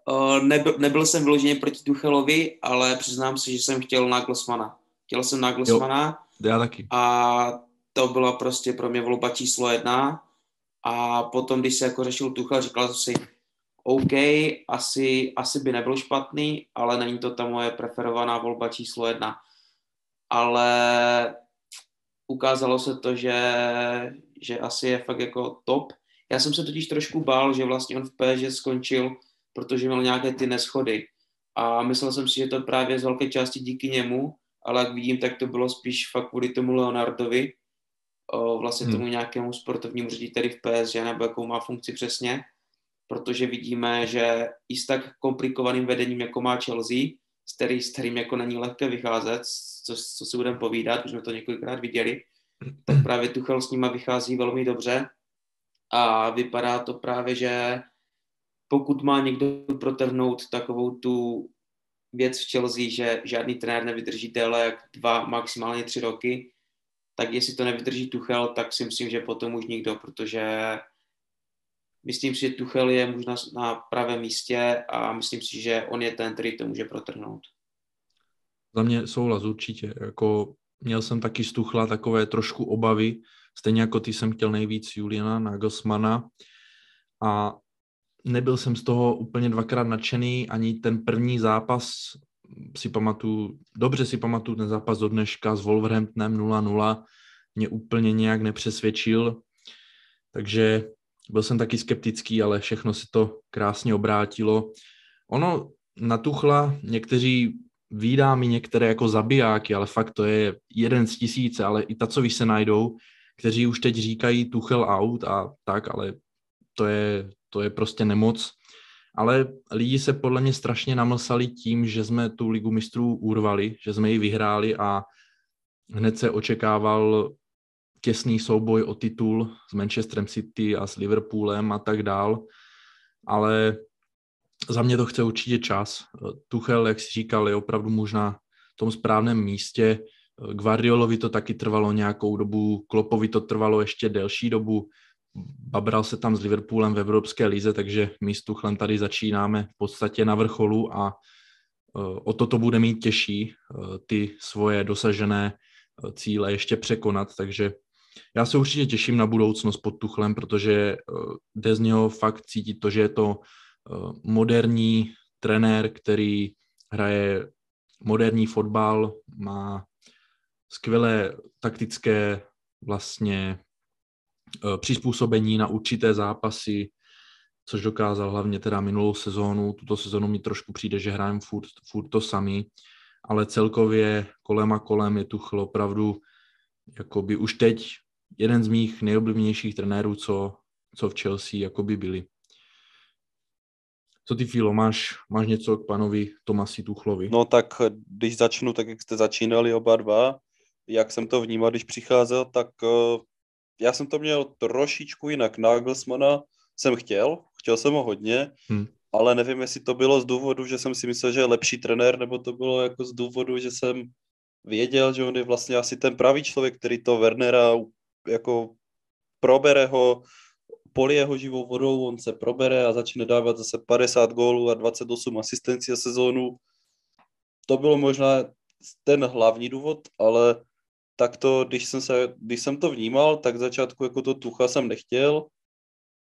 Uh, nebyl, nebyl jsem vyloženě proti Tuchelovi, ale přiznám se, že jsem chtěl Nagelsmana. Chtěl jsem Nagelsmana Já taky. a to byla prostě pro mě volba číslo jedna. A potom, když se jako řešil Tuchel, říkal jsem si, OK, asi, asi by nebyl špatný, ale není to ta moje preferovaná volba číslo jedna. Ale ukázalo se to, že, že asi je fakt jako top. Já jsem se totiž trošku bál, že vlastně on v PSG skončil, protože měl nějaké ty neschody. A myslel jsem si, že to právě z velké části díky němu, ale jak vidím, tak to bylo spíš fakt kvůli tomu Leonardovi, o, vlastně Hmm. tomu nějakému sportovnímu řediteli v PSG, nebo jakou má funkci přesně, protože vidíme, že i s tak komplikovaným vedením, jako má Chelsea, s, který, s kterým jako není lehké vycházet, co, co si budeme povídat, už jsme to několikrát viděli, tak právě Tuchel s nima vychází velmi dobře a vypadá to právě, že pokud má někdo protrhnout takovou tu věc v Chelsea, že žádný trenér nevydrží déle jak dva, maximálně tři roky, tak jestli to nevydrží Tuchel, tak si myslím, že potom už nikdo, protože myslím si, že Tuchel je možná na pravém místě a myslím si, že on je ten, který to může protrhnout. Za mě souhlas určitě. Jako měl jsem taky z Tuchla takové trošku obavy Stejně jako ty jsem chtěl nejvíc Juliana Nagelsmana a nebyl jsem z toho úplně dvakrát nadšený, ani ten první zápas si pamatuju, dobře si pamatuju ten zápas do dneška s Wolverhamptonem 0-0, mě úplně nějak nepřesvědčil, takže byl jsem taky skeptický, ale všechno se to krásně obrátilo. Ono na Tuchla někteří výdá mi některé jako zabijáky, ale fakt to je jeden z tisíce, ale i tacovi se najdou, kteří už teď říkají Tuchel out a tak, ale to je, to je prostě nemoc. Ale lidi se podle mě strašně namlsali tím, že jsme tu ligu mistrů urvali, že jsme ji vyhráli a hned se očekával těsný souboj o titul s Manchesterem City a s Liverpoolem a tak dál. Ale za mě to chce určitě čas. Tuchel, jak si říkal, je opravdu možná v tom správném místě. Guardiolovi to taky trvalo nějakou dobu, Klopovi to trvalo ještě delší dobu. Babral se tam s Liverpoolem v Evropské lize, takže my s Tuchlem tady začínáme v podstatě na vrcholu a e, o to to bude mít těžší e, ty svoje dosažené e, cíle ještě překonat, takže já se určitě těším na budoucnost pod Tuchlem, protože jde z něho fakt cítit to, že je to moderní trenér, který hraje moderní fotbal, má skvělé taktické vlastně přizpůsobení na určité zápasy, což dokázal hlavně teda minulou sezónu. Tuto sezónu mi trošku přijde, že hrajeme furt, furt to samý, ale celkově kolem a kolem je Tuchl opravdu jakoby už teď jeden z mých nejoblivnějších trenérů, co, co v Chelsea jakoby byli. Co ty, Filo, máš, máš něco k panovi Tomasi Tuchlovi? No tak když začnu, tak jak jste začínali oba dva, jak jsem to vnímal, když přicházel, tak uh, já jsem to měl trošičku jinak. Nagelsmana jsem chtěl, chtěl jsem ho hodně, hmm. ale nevím, jestli to bylo z důvodu, že jsem si myslel, že je lepší trenér, nebo to bylo jako z důvodu, že jsem věděl, že on je vlastně asi ten pravý člověk, který to Wernera jako probere ho, polije ho živou vodou, on se probere a začne dávat zase 50 gólů a 28 asistencí a sezónu. To bylo možná ten hlavní důvod, ale tak to, když jsem, se, když jsem to vnímal, tak začátku jako to tucha jsem nechtěl,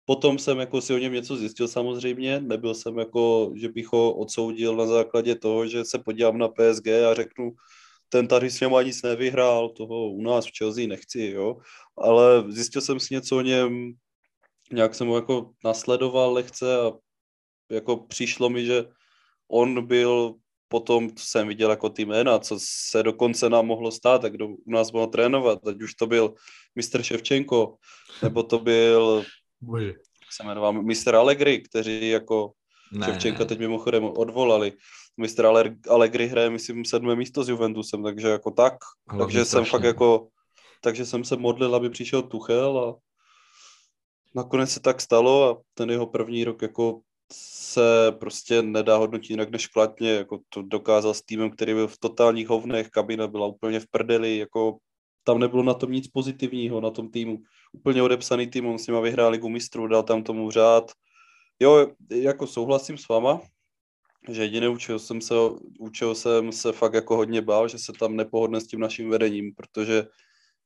potom jsem jako si o něm něco zjistil samozřejmě, nebyl jsem jako, že bych ho odsoudil na základě toho, že se podívám na PSG a řeknu, ten tady s něma nic nevyhrál, toho u nás v Chelsea nechci, jo, ale zjistil jsem si něco o něm, nějak jsem ho jako nasledoval lehce a jako přišlo mi, že on byl potom jsem viděl jako ty jména, co se dokonce nám mohlo stát, tak kdo u nás mohl trénovat, ať už to byl mistr Ševčenko, nebo to byl, Bože. jak se jmenoval, mistr Allegri, kteří jako ne, Ševčenka teď mimochodem odvolali. Mistr Allegri hraje, myslím, sedmé místo s Juventusem, takže jako tak. Hlavně takže strašně. jsem fakt jako, takže jsem se modlil, aby přišel Tuchel a nakonec se tak stalo a ten jeho první rok jako se prostě nedá hodnotit jinak než kladně, jako to dokázal s týmem, který byl v totálních hovnech, kabina byla úplně v prdeli, jako tam nebylo na tom nic pozitivního, na tom týmu. Úplně odepsaný tým, on s nima vyhrál ligu mistrů, dal tam tomu řád. Jo, jako souhlasím s váma, že jediné učil jsem se, učil jsem se fakt jako hodně bál, že se tam nepohodne s tím naším vedením, protože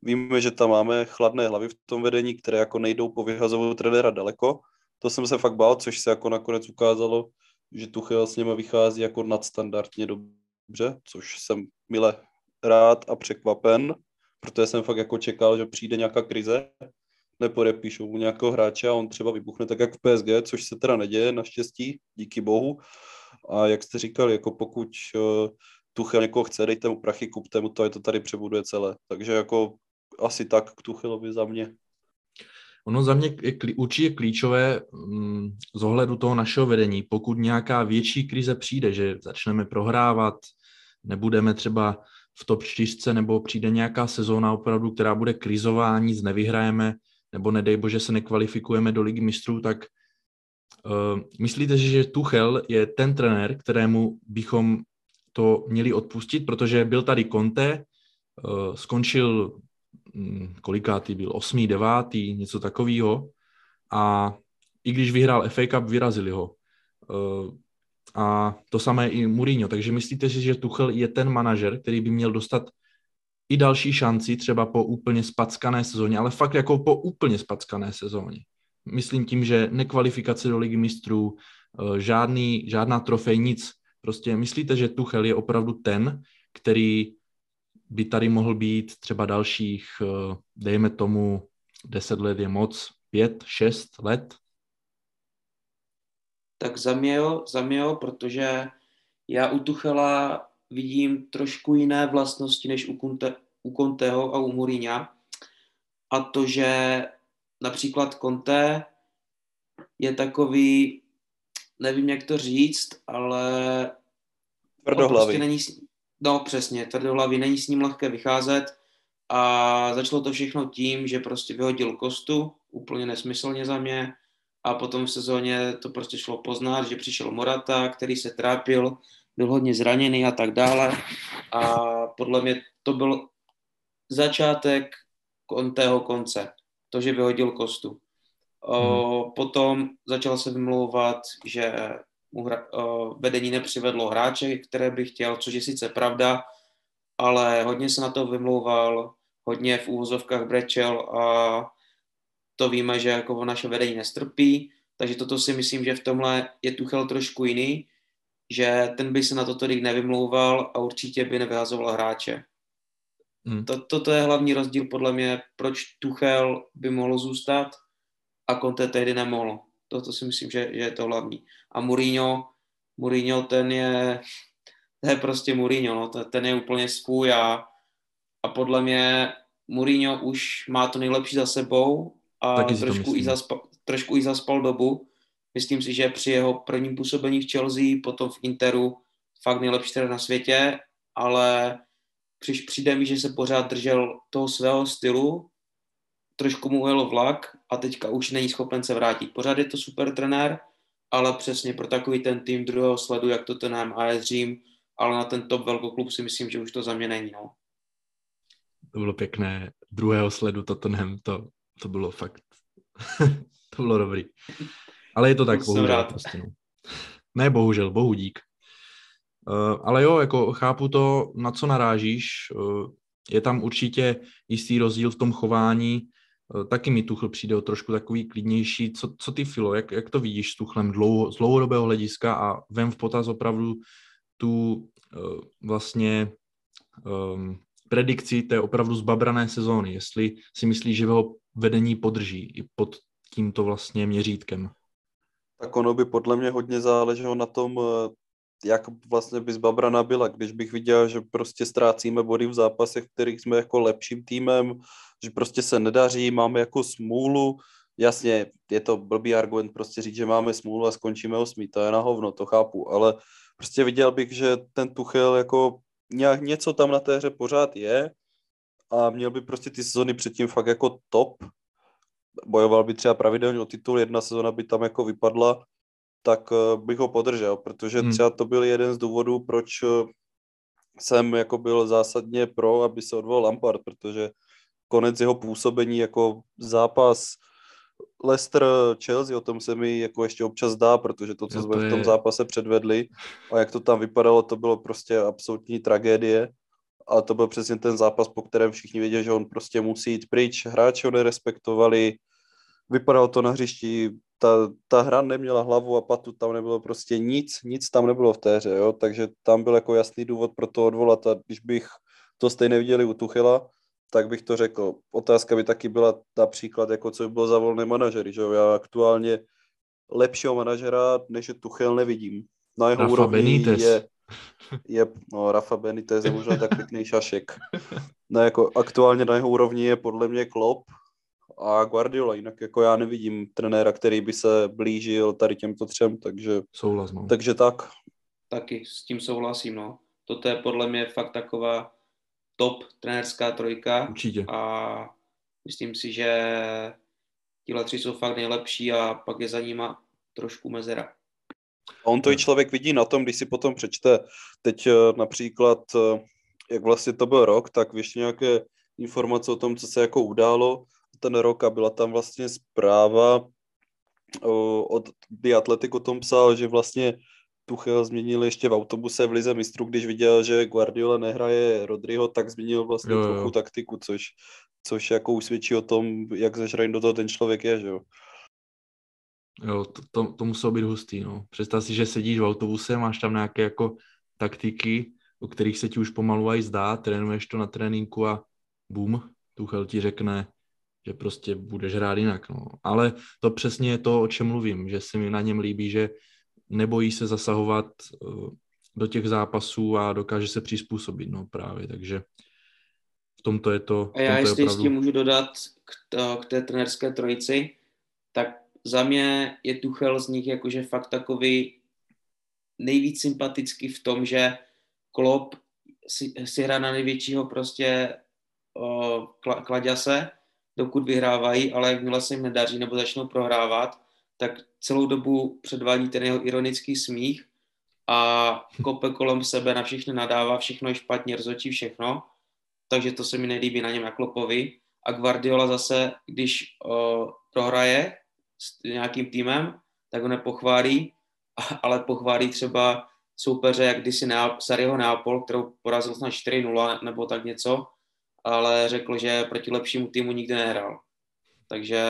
víme, že tam máme chladné hlavy v tom vedení, které jako nejdou po vyhazovu trenéra daleko, to jsem se fakt bál, což se jako nakonec ukázalo, že Tuchel s něma vychází jako nadstandardně dobře, což jsem mile rád a překvapen, protože jsem fakt jako čekal, že přijde nějaká krize, nepodepíšou mu nějakého hráče a on třeba vybuchne tak jak v PSG, což se teda neděje naštěstí, díky bohu. A jak jste říkali, jako pokud uh, Tuchel někoho chce, dejte mu prachy, kupte mu to, je to tady přebuduje celé. Takže jako asi tak k Tuchelovi za mě. Ono za mě je určitě klíčové mm, z ohledu toho našeho vedení, pokud nějaká větší krize přijde, že začneme prohrávat, nebudeme třeba v top 4 nebo přijde nějaká sezóna opravdu, která bude krizová, nic nevyhrajeme, nebo nedej bože se nekvalifikujeme do ligy mistrů, tak uh, myslíte, že Tuchel je ten trenér, kterému bychom to měli odpustit, protože byl tady Conte, uh, skončil kolikátý byl, osmý, devátý, něco takového. A i když vyhrál FA Cup, vyrazili ho. Eh, a to samé i Mourinho. Takže myslíte si, že Tuchel je ten manažer, který by měl dostat i další šanci třeba po úplně spackané sezóně, ale fakt jako po úplně spackané sezóně. Myslím tím, že nekvalifikace do ligy mistrů, eh, žádný, žádná trofej, nic. Prostě myslíte, že Tuchel je opravdu ten, který by tady mohl být třeba dalších, eh, dejme tomu, 10 let je moc, 5, 6 let? Tak za mě jo, za mě jo, protože já u Tuchela vidím trošku jiné vlastnosti než u, Kunte, u Conteho a u Mourinha. A to, že například Conte je takový, nevím, jak to říct, ale Tvrdohlavý. Prostě není, no přesně, tvrdohlavý, není s ním lehké vycházet a začalo to všechno tím, že prostě vyhodil Kostu, úplně nesmyslně za mě, a potom v sezóně to prostě šlo poznat, že přišel Morata, který se trápil, byl hodně zraněný a tak dále. A podle mě to byl začátek tého konce, to, že vyhodil Kostu. O, hmm. Potom začal se vymlouvat, že mu hra, o, vedení nepřivedlo hráče, které by chtěl, což je sice pravda, ale hodně se na to vymlouval, hodně v úvozovkách brečel a to víme, že jako naše vedení nestrpí, takže toto si myslím, že v tomhle je Tuchel trošku jiný, že ten by se na to tolik nevymlouval a určitě by nevyhazoval hráče. Hmm. To, toto je hlavní rozdíl podle mě, proč Tuchel by mohl zůstat a Conte tehdy nemohl. Toto si myslím, že, že je to hlavní. A Mourinho, Mourinho ten je, to je prostě Mourinho, no, ten je úplně svůj a, a podle mě Mourinho už má to nejlepší za sebou a trošku i, zaspal, trošku i zaspal dobu. Myslím si, že při jeho prvním působení v Chelsea, potom v Interu, fakt nejlepší trenér na světě, ale přiš, přijde mi, že se pořád držel toho svého stylu, trošku mu ujel vlak a teďka už není schopen se vrátit. Pořád je to super trenér, ale přesně pro takový ten tým druhého sledu, jak to ten AS Řím, ale na ten top velkoklub si myslím, že už to za mě není. No. To bylo pěkné. Druhého sledu Tottenham, to, to bylo fakt, to bylo dobrý. Ale je to tak, bohužel. Prostě, no. Ne, bohužel, bohu dík. Uh, ale jo, jako chápu to, na co narážíš. Uh, je tam určitě jistý rozdíl v tom chování. Uh, taky mi Tuchl přijde o trošku takový klidnější. Co, co ty, Filo, jak, jak to vidíš s Tuchlem dlouho, z dlouhodobého hlediska a vem v potaz opravdu tu vlastně um, predikci té opravdu zbabrané sezóny, jestli si myslíš, že ho vedení podrží i pod tímto vlastně měřítkem. Tak ono by podle mě hodně záleželo na tom, eh, jak vlastně by zbabraná byla. Když bych viděl, že prostě ztrácíme body v zápasech, v kterých jsme jako lepším týmem, že prostě se nedaří, máme jako smůlu, jasně, je to blbý argument prostě říct, že máme smůlu a skončíme osmý, to je na hovno, to chápu, ale prostě viděl bych, že ten Tuchel jako nějak něco tam na té hře pořád je a měl by prostě ty sezony předtím fakt jako top. Bojoval by třeba pravidelně o titul, jedna sezona by tam jako vypadla, tak eh, bych ho podržel, protože hmm. třeba to byl jeden z důvodů, proč eh, jsem jako byl zásadně pro, aby se odvolal Lampard, protože konec jeho působení jako zápas Leicester Chelsea, o tom se mi jako ještě občas dá, protože to, co jsme v tom zápase předvedli a jak to tam vypadalo, to bylo prostě absolutní tragédie. A to byl přesně ten zápas, po kterém všichni věděli, že on prostě musí jít pryč. Hráči ho nerespektovali, vypadalo to na hřišti, ta, ta hra neměla hlavu a patu, tam nebylo prostě nic, nic tam nebylo v té hře, jo? takže tam byl jako jasný důvod pro to odvolat a když bych to stejně viděli u Tuchela, tak bych to řekl. Otázka by taky byla například, jako co by bylo za volné manažery, že jo? Já aktuálně lepšího manažera, než je Tuchel, nevidím. Na jeho Rafa úrovni Benítez. je, je, no Rafa Benitez je možná tak pěkný šašek. No, jako aktuálně na jeho úrovni je podle mě Klopp a Guardiola, jinak jako já nevidím trenéra, který by se blížil tady těmto třem, takže, Souhlas, no. takže tak. Taky s tím souhlasím, no. Toto je podle mě fakt taková top trenérská trojka. Určitě. A myslím si, že tihle tři jsou fakt nejlepší a pak je za nima trošku mezera. A on to i člověk vidí na tom, když si potom přečte teď eh, například, eh, jak vlastně to byl rok, tak ještě nějaké informace o tom, co se jako událo ten rok a byla tam vlastně zpráva od The Athletic o tom psal, že vlastně Tuchel změnil ještě v autobuse v Lize mistrů, když viděl, že Guardiola nehraje Rodryho, tak změnil vlastně jo, jo. trochu taktiku, což, což jako usvědčí o tom, jak zažraný do toho ten člověk je, že jo. Jo, to, to, to muselo být hustý, no. Představ si, že sedíš v autobuse, máš tam nějaké jako taktiky, o kterých se ti už pomalu aj zdá, trénuješ to na tréninku a bum, Tuchel ti řekne, že prostě budeš hrát jinak. No. Ale to přesně je to, o čem mluvím, že se mi na něm líbí, že nebojí se zasahovat uh, do těch zápasů a dokáže se přizpůsobit, no právě, takže v tomto je to A já jestli opravdu... s tím můžu dodat k, to, k té trenerské trojici, tak za mě je Tuchel z nich jakože fakt takový nejvíc sympatický v tom, že Klopp si, si hra na největšího prostě uh, kladěse, dokud vyhrávají, ale jakmile se jim nedaří nebo začnou prohrávat, tak celou dobu předvádí ten jeho ironický smích a kope kolem sebe, na všechny nadává, všechno je špatně, rozhodčí všechno, takže to se mi nelíbí na něm jako Klopovi. A Guardiola zase, když uh, prohraje s nějakým týmem, tak ho nepochválí, ale pochválí třeba soupeře, jak kdysi Neap- Sariho Neapol, kterou porazil snad 4-0 nebo tak něco, ale řekl, že proti lepšímu týmu nikdy nehrál. Takže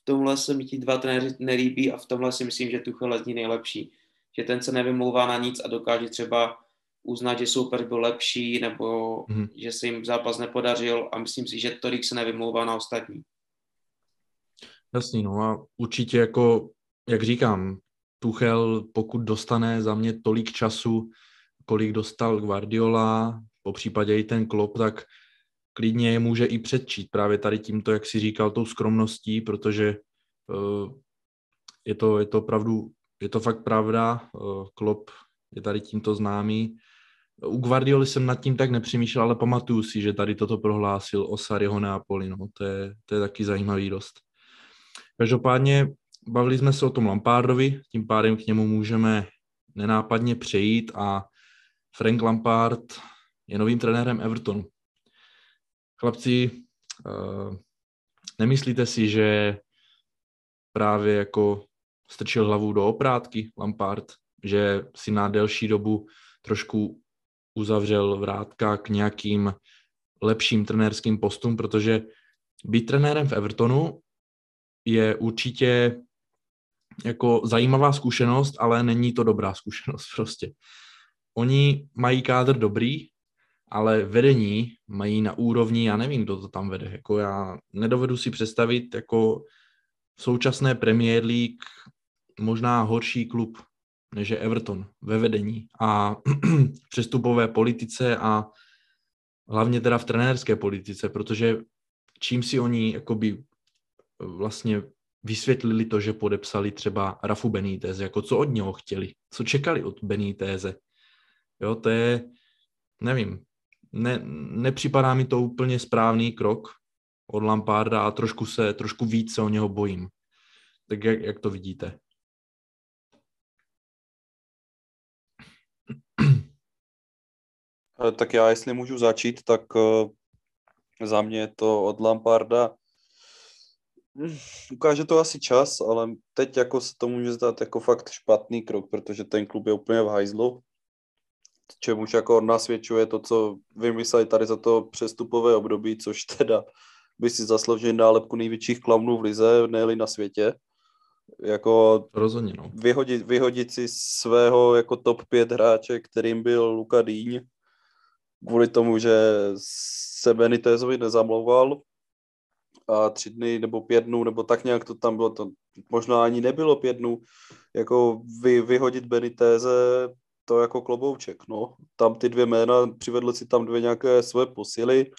v tomhle se mi ti dva trenéři nelíbí a v tomhle si myslím, že Tuchel je nejlepší. Že ten se nevymlouvá na nic a dokáže třeba uznat, že soupeř byl lepší nebo mm-hmm. že se jim zápas nepodařil a myslím si, že tolik se nevymlouvá na ostatní. Jasný, no a určitě jako, jak říkám, Tuchel, pokud dostane za mě tolik času, kolik dostal Guardiola, po případě i ten Klopp, tak klidně je může i předčít právě tady tímto, jak si říkal, tou skromností, protože uh, je to, je to opravdu, je to fakt pravda, uh, Klopp je tady tímto známý. U Guardioli jsem nad tím tak nepřemýšlel, ale pamatuju si, že tady toto prohlásil o Sariho Neapoli, no, to je, to je taky zajímavý dost. Každopádně bavili jsme se o tom Lampardovi, tím pádem k němu můžeme nenápadně přejít a Frank Lampard je novým trenérem Evertonu. Chlapci, uh, nemyslíte si, že právě jako strčil hlavu do oprátky Lampard, že si na delší dobu trošku uzavřel vrátka k nějakým lepším trenérským postům, protože být trenérem v Evertonu je určitě jako zajímavá zkušenost, ale není to dobrá zkušenost prostě. Oni mají kádr dobrý, ale vedení mají na úrovni, já nevím, kdo to tam vede. Jako já nedovedu si představit jako v současné Premier League možná horší klub než je Everton ve vedení a přestupové politice a hlavně teda v trenérské politice, protože čím si oni jakoby vlastně vysvětlili to, že podepsali třeba Rafu Benítez, jako co od něho chtěli, co čekali od Beníteze. Jo, to je, nevím, ne, nepřipadá mi to úplně správný krok od Lamparda a trošku se, trošku víc se o něho bojím. Tak jak, jak to vidíte? Eh, tak já, jestli můžu začít, tak eh, za mě je to od Lamparda hm, ukáže to asi čas, ale teď jako se to může zdát jako fakt špatný krok, protože ten klub je úplně v hajzlu čemuž jako nasvědčuje to, co vymysleli tady za to přestupové období, což teda by si zasloužil nálepku největších klaunů v lize, ne na světě. Jako Rozhodně, no. vyhodit, vyhodit si svého jako top 5 hráče, kterým byl Luka Dýň, kvůli tomu, že se Benitezovi nezamlouval a tři dny nebo pět dnů, nebo tak nějak to tam bylo, to možná ani nebylo pět dnů, jako vy, vyhodit Beniteze to jako klobouček, no. Tam ty dvě jména, přivedl si tam dvě nějaké své posily,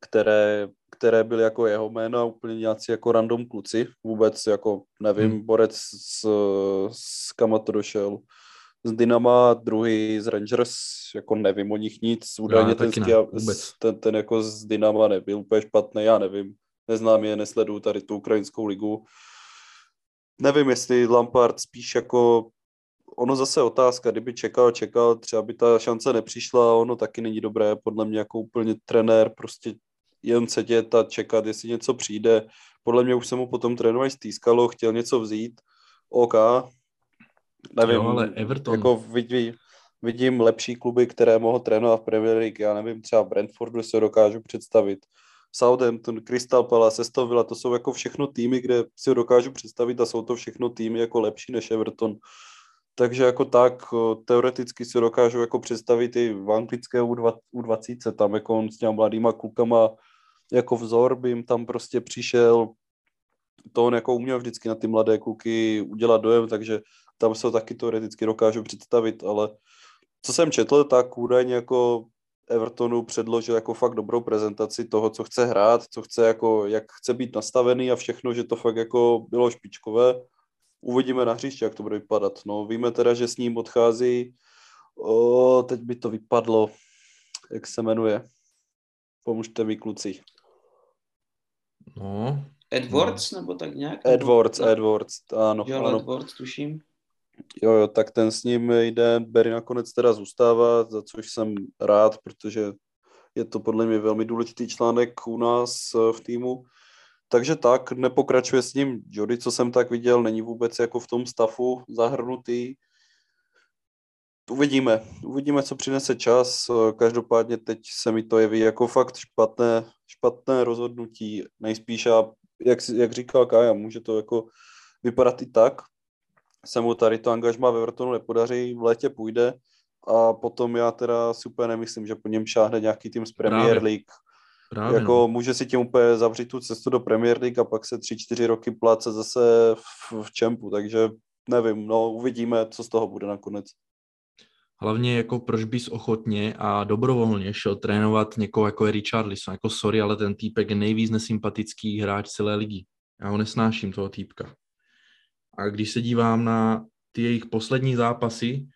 které, které byly jako jeho jména, úplně nějací jako random kluci, vůbec jako, nevím, hmm. borec s, s kam to došel, z Dynama, druhý z Rangers, jako nevím o nich nic, údajně ten, ne, ten, ten jako z Dynama nebyl úplně špatný, já nevím, neznám je, nesleduju tady tu ukrajinskou ligu. Nevím, jestli Lampard spíš jako ono zase otázka, kdyby čekal, čekal, třeba by ta šance nepřišla, ono taky není dobré, podle mě jako úplně trenér, prostě jen sedět a čekat, jestli něco přijde. Podle mě už se mu potom trénovať stýskalo, chtěl něco vzít, OK, nevím, Jo, ale Everton. jako vidí, vidím lepší kluby, které mohou trénovat v Premier League, já nevím, třeba Brentfordu se dokážu představit, Southampton, Crystal Palace, Aston Villa, to jsou jako všechno týmy, kde si ho dokážu představit a jsou to všechno týmy jako lepší než Everton. Takže jako tak teoreticky si dokážu jako představit i v anglické U20, tam jako on s těma mladýma klukama jako vzor by jim tam prostě přišel, to on jako uměl vždycky na ty mladé kluky udělat dojem, takže tam se ho taky teoreticky dokážu představit, ale co jsem četl, tak údajně jako Evertonu předložil jako fakt dobrou prezentaci toho, co chce hrát, co chce jako, jak chce být nastavený a všechno, že to fakt jako bylo špičkové. Uvidíme na hřiště, jak to bude vypadat. No, víme teda, že s ním odchází, o, teď by to vypadlo, jak se jmenuje. Pomůžte mi, kluci. No, Edwards nebo tak nějak? Edwards, nebo, Edwards, ano. Jo, ano. Edwards, tuším. Jo, jo, tak ten s ním jde, Berry nakonec teda zůstává, za což jsem rád, protože je to podle mě velmi důležitý článek u nás eh, v týmu. Takže tak, nepokračuje s ním Jody, co jsem tak viděl, není vůbec jako v tom stafu zahrnutý. Uvidíme, uvidíme, co přinese čas. Každopádně teď se mi to jeví jako fakt špatné, špatné rozhodnutí. Nejspíš, a jak, jak říkal Kája, může to jako vypadat i tak, se mu tady to angažma ve Evertonu nepodaří, v létě půjde a potom já teda si úplně nemyslím, že po něm šáhne nějaký tým z Premier. League. Právě jako no. může si tím úplně zavřít tu cestu do Premier League a pak se tři, čtyři roky pláce zase v, v čempu, takže nevím, no uvidíme, co z toho bude nakonec. Hlavně jako proč bys ochotně a dobrovolně šel trénovat někoho jako je Richarlison. Jako sorry, ale ten týpek je nejvíc nesympatický hráč celé ligy. Já ho nesnáším, toho týpka. A když se dívám na ty jejich poslední zápasy,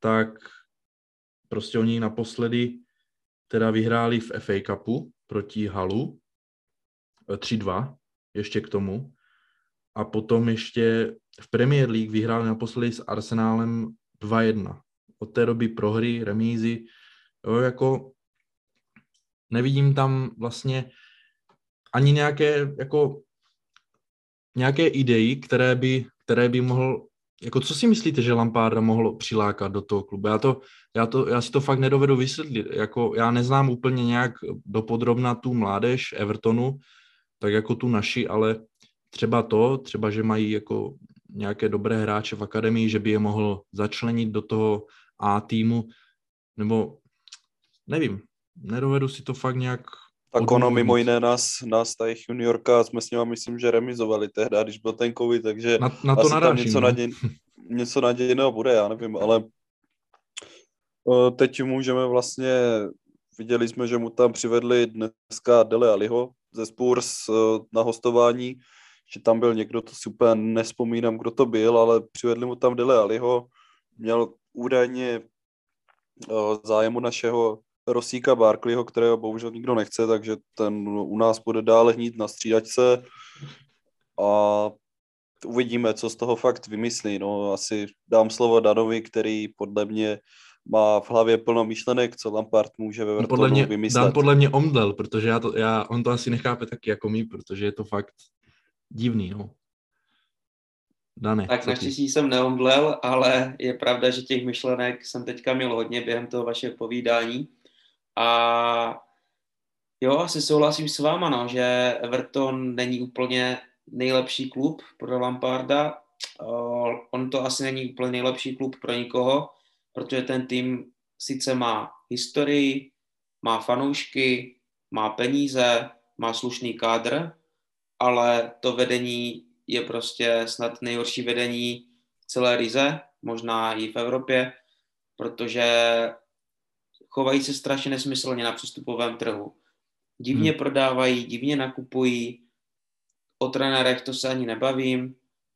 tak prostě oni naposledy teda vyhráli v FA Cupu proti Halu eh, 3-2, ještě k tomu. A potom ještě v Premier League vyhráli naposledy s Arsenálem 2-1. Od té doby prohry, remízy, jo, jako nevidím tam vlastně ani nějaké, jako nějaké idei, které by, které by mohl, jako co si myslíte, že Lamparda mohl přilákat do toho klubu? Já, to, já, to, já si to fakt nedovedu vysvětlit. Jako, já neznám úplně nějak dopodrobna tu mládež Evertonu, tak jako tu naši, ale třeba to, třeba, že mají jako nějaké dobré hráče v akademii, že by je mohl začlenit do toho A týmu, nebo nevím, nedovedu si to fakt nějak Tak ono mimo jiné nás, nás tady juniorka, jsme s nima myslím, že remizovali tehdy, když byl ten covid, takže Na, na to asi tam narážím. něco, no. naděj, něco nadějného bude, já nevím, ale eh, teď můžeme vlastně, viděli jsme, že mu tam přivedli dneska Dele Aliho ze Spurs eh, na hostování, že tam byl někdo, to si úplně nespomínám, kdo to byl, ale přivedli mu tam Dele Aliho, měl údajně eh, zájem o našeho Rosíka Barkleyho, kterého bohužel nikdo nechce, takže ten u nás bude dále hnít na střídačce a uvidíme, co z toho fakt vymyslí. No, asi dám slovo Danovi, který podle mě má v hlavě plno myšlenek, co Lampard může ve No, podle mě, vymyslet. Dan podle mě omdlel, protože já to, já, on to asi nechápe taky jako my, protože je to fakt divný, no. Dane, Tak naštěstí jsem neomdlel, ale je pravda, že těch myšlenek jsem teďka měl hodně během toho vašeho povídání. A jo, asi souhlasím s váma, no, že Everton není úplně nejlepší klub pro Lamparda. On to asi není úplně nejlepší klub pro nikoho, protože ten tým sice má historii, má fanoušky, má peníze, má slušný kádr, ale to vedení je prostě snad nejhorší vedení celé Rize, možná i v Evropě, protože chovají se strašně nesmyslně na přístupovém trhu. Divně hmm. prodávají, divně nakupují, o trenérech to se ani nebavím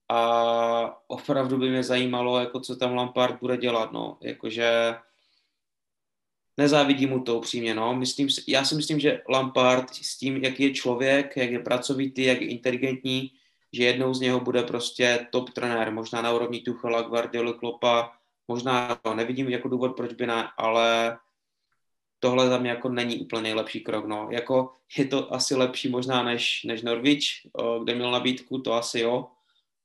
a opravdu by mě zajímalo, jako co tam Lampard bude dělat, no, jakože nezávidím mu to upřímně, no. Myslím, si- já si myslím, že Lampard s tím, jak je člověk, jak je pracovitý, jak je inteligentní, že jednou z něho bude prostě top trenér, možná na úrovni Tuchela, Guardiola, Klopa, možná no, nevidím jako důvod, proč by ne, ale tohle za mě jako není úplně nejlepší krok, no. Jako je to asi lepší možná než, než Norwich, kde měl nabídku, to asi jo,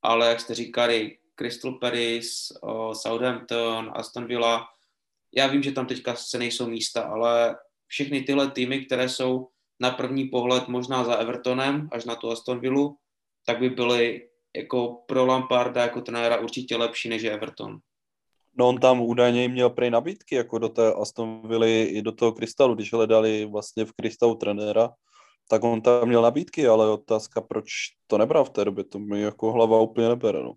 ale jak jste říkali, Crystal Palace, Southampton, Aston Villa. Já vím, že tam teďka se nejsou místa, ale všechny tyhle týmy, které jsou na první pohled možná za Evertonem, až na tu Aston Villa, tak by byly jako pro Lamparda jako trenéra určitě lepší než Everton. No on tam údajně měl prej nabídky jako do té Aston Villa i do toho Krystalu, když hledali vlastně v Krystalu trenéra, tak on tam měl nabídky, ale otázka, proč to nebral v té době, to mi jako hlava úplně nebere, no.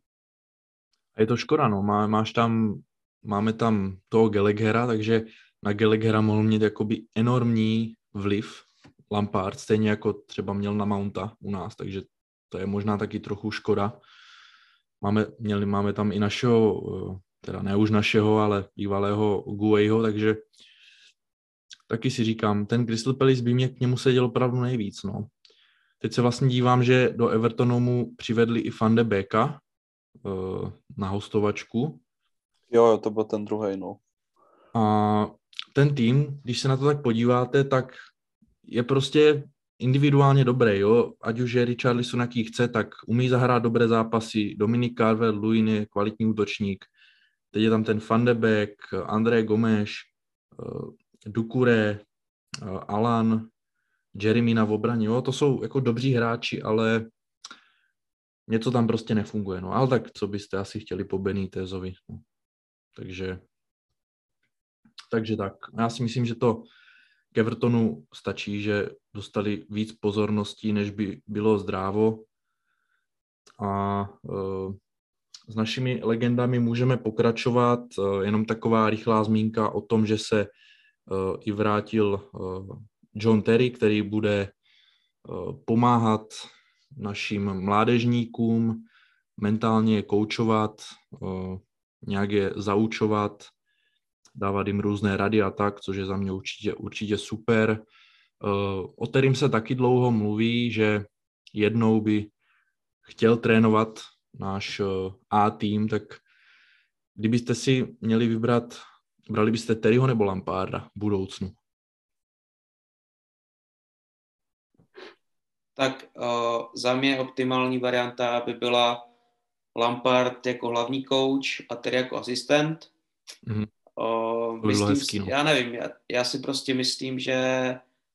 A je to škoda, no. Má, máš tam, máme tam toho Geleghera, takže na Geleghera mohl mít jakoby enormní vliv Lampard, stejně jako třeba měl na Mounta u nás, takže to je možná taky trochu škoda. Máme, měli, máme tam i našeho, eh, teda ne už našeho, ale bývalého Guejho, takže taky si říkám, ten Crystal Palace by mě k němu seděl opravdu nejvíc. No. Teď se vlastně dívám, že do Evertonu mu přivedli i Van de Beka uh, na hostovačku. Jo, jo, to byl ten druhý, no. A ten tým, když se na to tak podíváte, tak je prostě individuálně dobrý, jo. Ať už je Richarlison, jaký chce, tak umí zahrát dobré zápasy. Dominik Carver, Luin je kvalitní útočník. Teď je tam ten Van de Beek, André Gomes, uh, Dukure, uh, Alan, Jeremy na obraně, jo. To jsou jako dobří hráči, ale něco tam prostě nefunguje, no. Ale tak co byste asi chtěli po Benitezovi, no. Takže takže tak. Já si myslím, že to k Evertonu stačí, že dostali víc pozorností, než by bylo zdrávo. A uh, s našimi legendami můžeme pokračovat. Uh, jenom taková rychlá zmínka o tom, že se uh, i vrátil uh, John Terry, který bude pomáhat našim mládežníkům, mentálně je koučovat, nějak je zaučovat, dávat jim různé rady a tak, což je za mě určitě, určitě super. Eh, o kterým se taky dlouho mluví, že jednou by chtěl trénovat náš eh, A tým, tak kdybyste si měli vybrat, brali byste Terryho nebo Lamparda v budoucnu? Tak uh, za mě optimální varianta by byla Lampard jako hlavní coach a Terry jako asistent. Mm-hmm. Uh, myslím, hezký, no. Já nevím, já, já si prostě myslím, že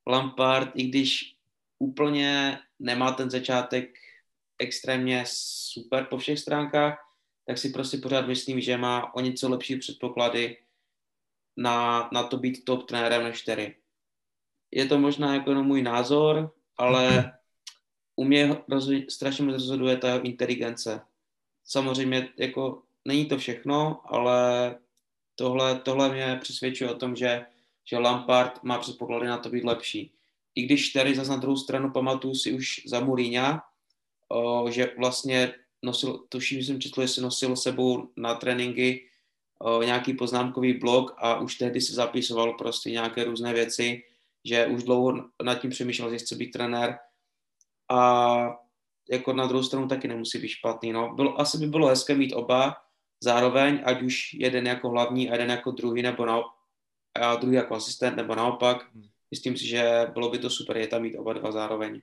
Lampard, i když úplně nemá ten začátek extrémně super po všech stránkách, tak si prostě pořád myslím, že má o něco lepší předpoklady na, na to být top trenérem než Terry. Je to možná jako jenom můj názor, ale u mě rozhod, strašně moc rozhoduje ta jeho inteligence. Samozřejmě jako není to všechno, ale tohle, tohle mě přesvědčuje o tom, že, že Lampard má předpoklady na to být lepší. I když tady zase na druhou stranu pamatuju si už za Mourinha, o, že vlastně nosil, tuším, že jsem četl, jestli nosil sebou na tréninky o, nějaký poznámkový blok a už tehdy se zapisoval prostě nějaké různé věci, že už dlouho nad tím přemýšlel, že chce být trenér a jako na druhou stranu taky nemusí být špatný. No. Bylo, asi by bylo hezké mít oba, zároveň, ať už jeden jako hlavní a jeden jako druhý, nebo na, a druhý jako asistent, nebo naopak. Hmm. Myslím si, že bylo by to super, je tam mít oba dva zároveň.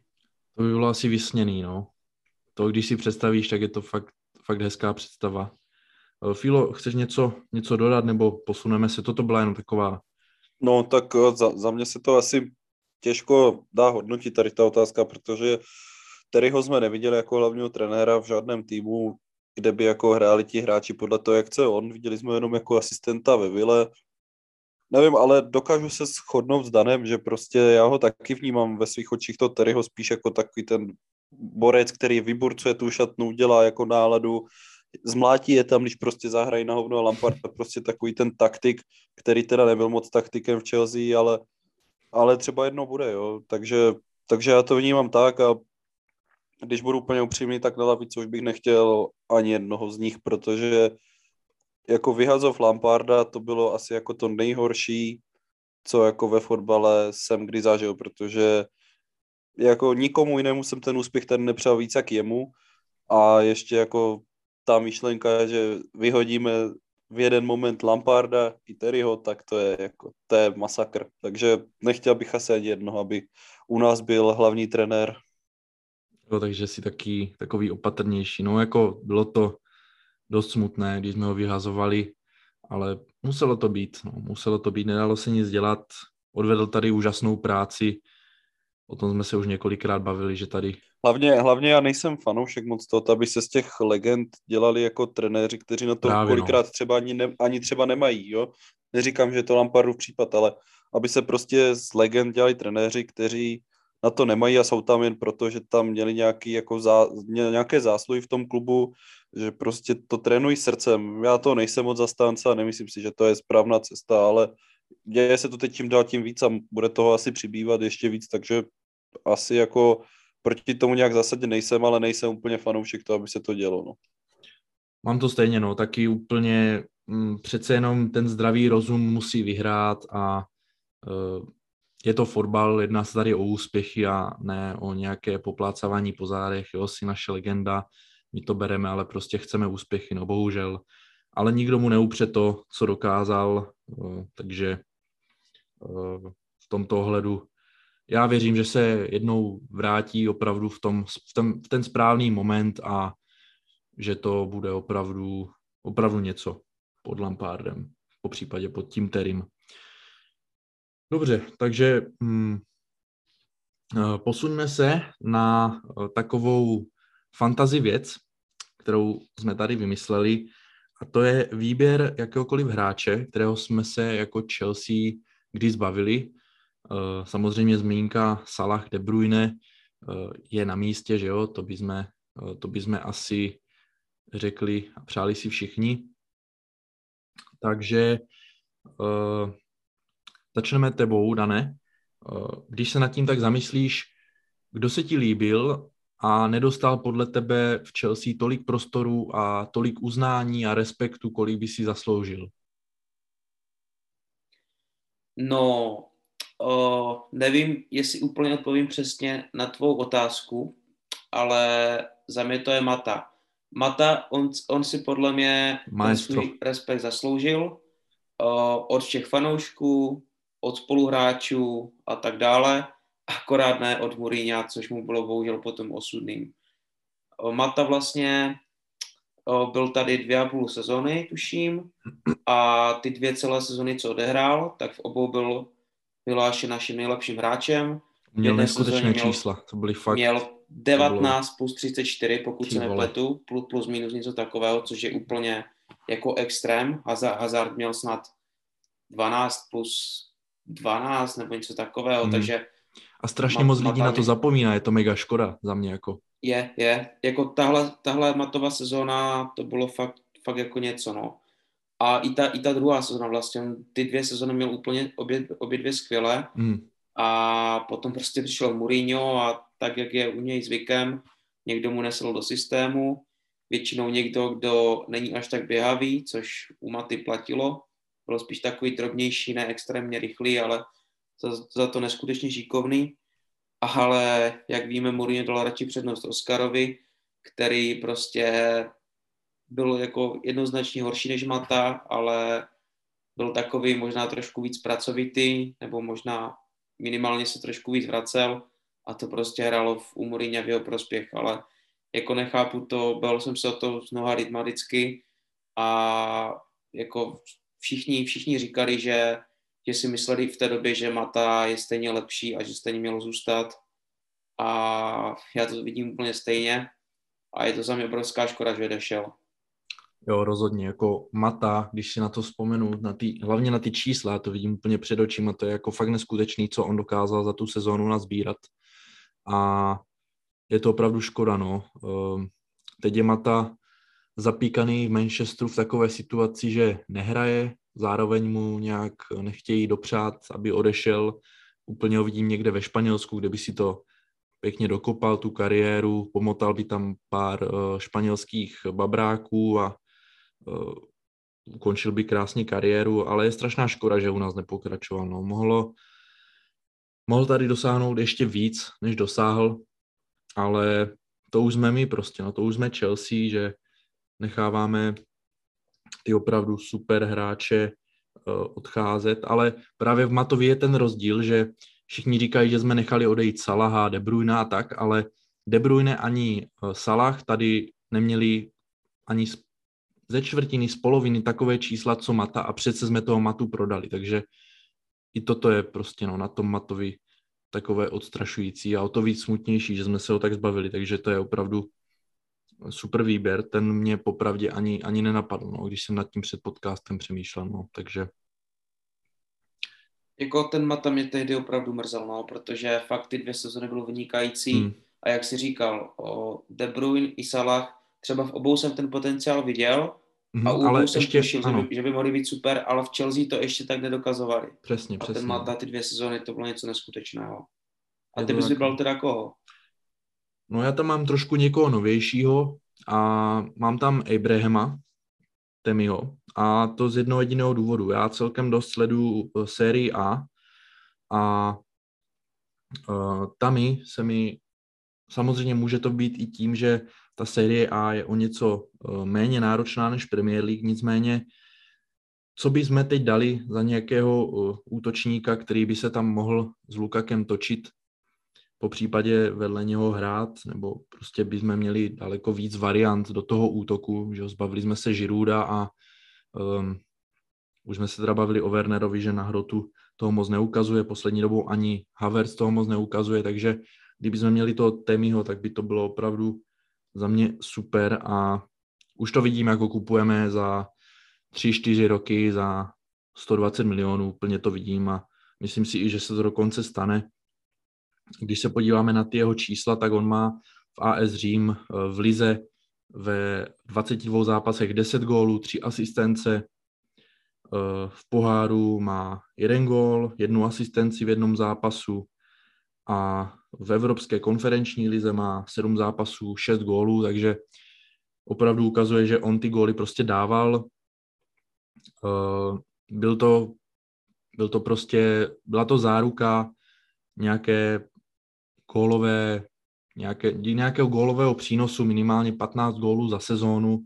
To by bylo asi vysněný, no. To, když si představíš, tak je to fakt, fakt hezká představa. Eh, Filo, chceš něco, něco dodat, nebo posuneme se? Toto byla jenom taková... No, tak eh, za, za mě se to asi těžko dá hodnotit tady ta otázka, protože Terryho jsme neviděli jako hlavního trenéra v žádném týmu, kde by jako hráli ti hráči podle toho, jak chce on. Viděli jsme jenom jako asistenta ve Vile. Nevím, ale dokážu se shodnout s Danem, že prostě já ho taky vnímám ve svých očích to Terryho spíš jako takový ten borec, který vyburcuje tu šatnu, dělá jako náladu, zmlátí je tam, když prostě zahrají na hovno a Lampard prostě takový ten taktik, který teda nebyl moc taktikem v Chelsea, ale, ale třeba jednou bude, jo. Takže, takže já to vnímám tak a když budu úplně upřímný, tak na lavici už bych nechtěl ani jednoho z nich, protože jako vyhazov Lamparda to bylo asi jako to nejhorší, co jako ve fotbale jsem kdy zažil, protože jako nikomu jinému jsem ten úspěch ten nepřál víc jak jemu. A ještě jako ta myšlenka, že vyhodíme v jeden moment Lamparda i Terryho, tak to je jako, to je masakr. Takže nechtěl bych asi ani jednoho, aby u nás byl hlavní trenér. Jo, takže si taky takový opatrnější. No jako bylo to dost smutné, když jsme ho vyhazovali, ale muselo to být, no, muselo to být, nedalo se nic dělat, odvedl tady úžasnou práci, o tom jsme se už několikrát bavili, že tady... Hlavně, hlavně já nejsem fanoušek moc toho, aby se z těch legend dělali jako trenéři, kteří na to Právě kolikrát no. třeba ani, ne, ani třeba nemají, jo. Neříkám, že to Lampardův případ, ale aby se prostě z legend dělali trenéři, kteří na to nemají a jsou tam jen proto, že tam měli nějaký, jako zá, nějaké zásluhy v tom klubu, že prostě to trénují srdcem. Já to nejsem moc zastánce a nemyslím si, že to je správná cesta, ale děje se to teď tím dál tím víc a bude toho asi přibývat ještě víc, takže asi jako proti tomu nějak zásadně nejsem, ale nejsem úplně fanoušek toho, aby se to dělo. No. Mám to stejně, no, taky úplně m, mm, přece jenom ten zdravý rozum musí vyhrát a uh, je to fotbal, jedná se tady o úspěchy a ne o nějaké poplácávání po zádech, jo, si naše legenda, my to bereme, ale prostě chceme úspěchy, no bohužel. Ale nikdo mu neupře to, co dokázal, uh, takže uh, v tomto ohledu já věřím, že se jednou vrátí opravdu v, tom, v, ten, v ten správný moment a že to bude opravdu, opravdu něco pod Lampardem, po případě pod tím Terim. Dobře, takže hm, posuňme se na eh, takovou fantazi věc, kterou jsme tady vymysleli, a to je výběr jakéhokoliv hráče, kterého jsme se jako Chelsea kdy zbavili. Eh, samozřejmě zmínka Salah De Bruyne je na místě, že jo, to by jsme, to by jsme asi řekli a přáli si všichni. Takže Začneme tebou, Dane. Eh, když se nad tím tak zamyslíš, kdo se ti líbil a nedostal podle tebe v Chelsea tolik prostoru a tolik uznání a respektu, kolik by si zasloužil? No, o, nevím, jestli úplně odpovím přesně na tvou otázku, ale za mě to je Mata. Mata, on, on si podle mě svůj respekt zasloužil o, od všech fanoušků, od spoluhráčů a tak dále, akorát ne od Mourinha, což mu bylo bohužel potom osudným. Mata vlastně byl tady dvě a půl sezony, tuším, a ty dvě celé sezony, co odehrál, tak v obou byl vyhlášen naším nejlepším hráčem. Měl neskutečné čísla, to byly fakt... Měl 19 plus 34, pokud se nepletu, plus, plus minus něco takového, což je úplně jako extrém. Hazard, Hazard měl snad 12 plus 12 nebo něco takového, hmm. takže... A strašně mat, moc lidí na to zapomíná, je to mega škoda za mě jako. Je, je. Jako tahle, tahle matová sezóna, to bylo fakt, fakt jako něco, no. A i ta, i ta druhá sezóna vlastně, ty dvě sezóny měl úplně obě, obě dvě skvěle. Hmm. A potom prostě přišel Mourinho a tak, jak je u něj zvykem, někdo mu nesl do systému, většinou někdo, kdo není až tak běhavý, což u Maty platilo, byl spíš takový drobnější, ne extrémně rychlý, ale za, za to neskutečně šikovný. Ale jak víme, Mourinho dal radši přednost Oscarovi, který prostě byl jako jednoznačně horší než Mata, ale byl takový možná trošku víc pracovitý, nebo možná minimálně se trošku víc vracel a to prostě hrálo v Mourinho v jeho prospěch, ale jako nechápu to, byl jsem se o to z mnoha lidma vždycky a jako všichni, všichni říkali, že, že si mysleli v té době, že Mata je stejně lepší a že stejně mělo zůstat. A já to vidím úplně stejně. A je to za mě obrovská škoda, že odešel. Jo, rozhodně, jako Mata, když si na to vzpomenu, na tý, hlavně na ty čísla, to vidím úplně před očima, to je jako fakt neskutečný, co on dokázal za tu sezónu nazbírat. A je to opravdu škoda, no. Ehm, teď je Mata zapíkaný v Manchesteru v takové situaci, že nehraje, zároveň mu nějak nechtějí dopřát, aby odešel. Úplně ho vidím někde ve Španělsku, kde by si to pěkně dokopal tu kariéru, pomotal by tam pár uh, španělských babráků a uh, ukončil by krásně kariéru, ale je strašná škoda, že u nás nepokračoval. No. Mohlo, mohl tady dosáhnout ještě víc, než dosáhl, ale to už jsme my prostě, no to už jsme Chelsea, že necháváme ty opravdu super hráče eh, odcházet, ale právě v Matovi je ten rozdíl, že všichni říkají, že jsme nechali odejít Salaha, De Bruyne a tak, ale De Bruyne ani eh, Salah tady neměli ani ze čtvrtiny, z poloviny takové čísla, co Mata a přece jsme toho Matu prodali, takže i toto je prostě no, na tom Matovi takové odstrašující a o to víc smutnější, že jsme se ho tak zbavili, takže to je opravdu super výběr, ten mě popravdě ani, ani nenapadl, no, když jsem nad tím před podcastem přemýšlel, no, takže... Jako ten Mata mě tehdy opravdu mrzel, no, protože fakt ty dvě sezony byly vynikající hmm. a jak si říkal, o De Bruyne i Salah, třeba v obou jsem ten potenciál viděl a u ale jsem ještě, tušil, že by, že by mohli být super, ale v Chelsea to ještě tak nedokazovali. Přesně, a přesně. ten Mata ty dvě sezony, to bylo něco neskutečného. A ty bys vybral teda koho? No já tam mám trošku někoho novějšího a mám tam Abrahama, Temiho, a to z jednoho jediného důvodu. Já celkem dost sledu eh, sérii A a uh, Tami se mi, samozřejmě může to být i tím, že ta série A je o něco uh, méně náročná než Premier League, nicméně co by jsme teď dali za nějakého útočníka, který by se tam mohl s Lukakem točit, po případě vedle něho hrát, nebo prostě bychom měli daleko víc variant do toho útoku, že zbavili jsme se Žiruda a um, už jsme se teda bavili o Wernerovi, že na hrotu toho moc neukazuje, poslední dobou ani Havertz toho moc neukazuje, takže kdyby jsme měli toho Temiho, tak by to bylo opravdu za mě super a už to vidím, jako kupujeme za 3-4 roky za 120 milionů, úplně to vidím a myslím si i, že se to dokonce stane. Když se podíváme na ty jeho čísla, tak on má v AS Řím eh, v Lize ve 22 zápasech 10 gólů, 3 asistence, eh, v poháru má jeden gól, jednu asistenci v jednom zápasu a v Evropské konferenční lize má 7 zápasů, 6 gólů, takže opravdu ukazuje, že on ty góly prostě dával. Eh, byl to, byl to prostě, byla to záruka nějaké gólové, nějaké, nějakého gólového přínosu, minimálně 15 gólů za sezónu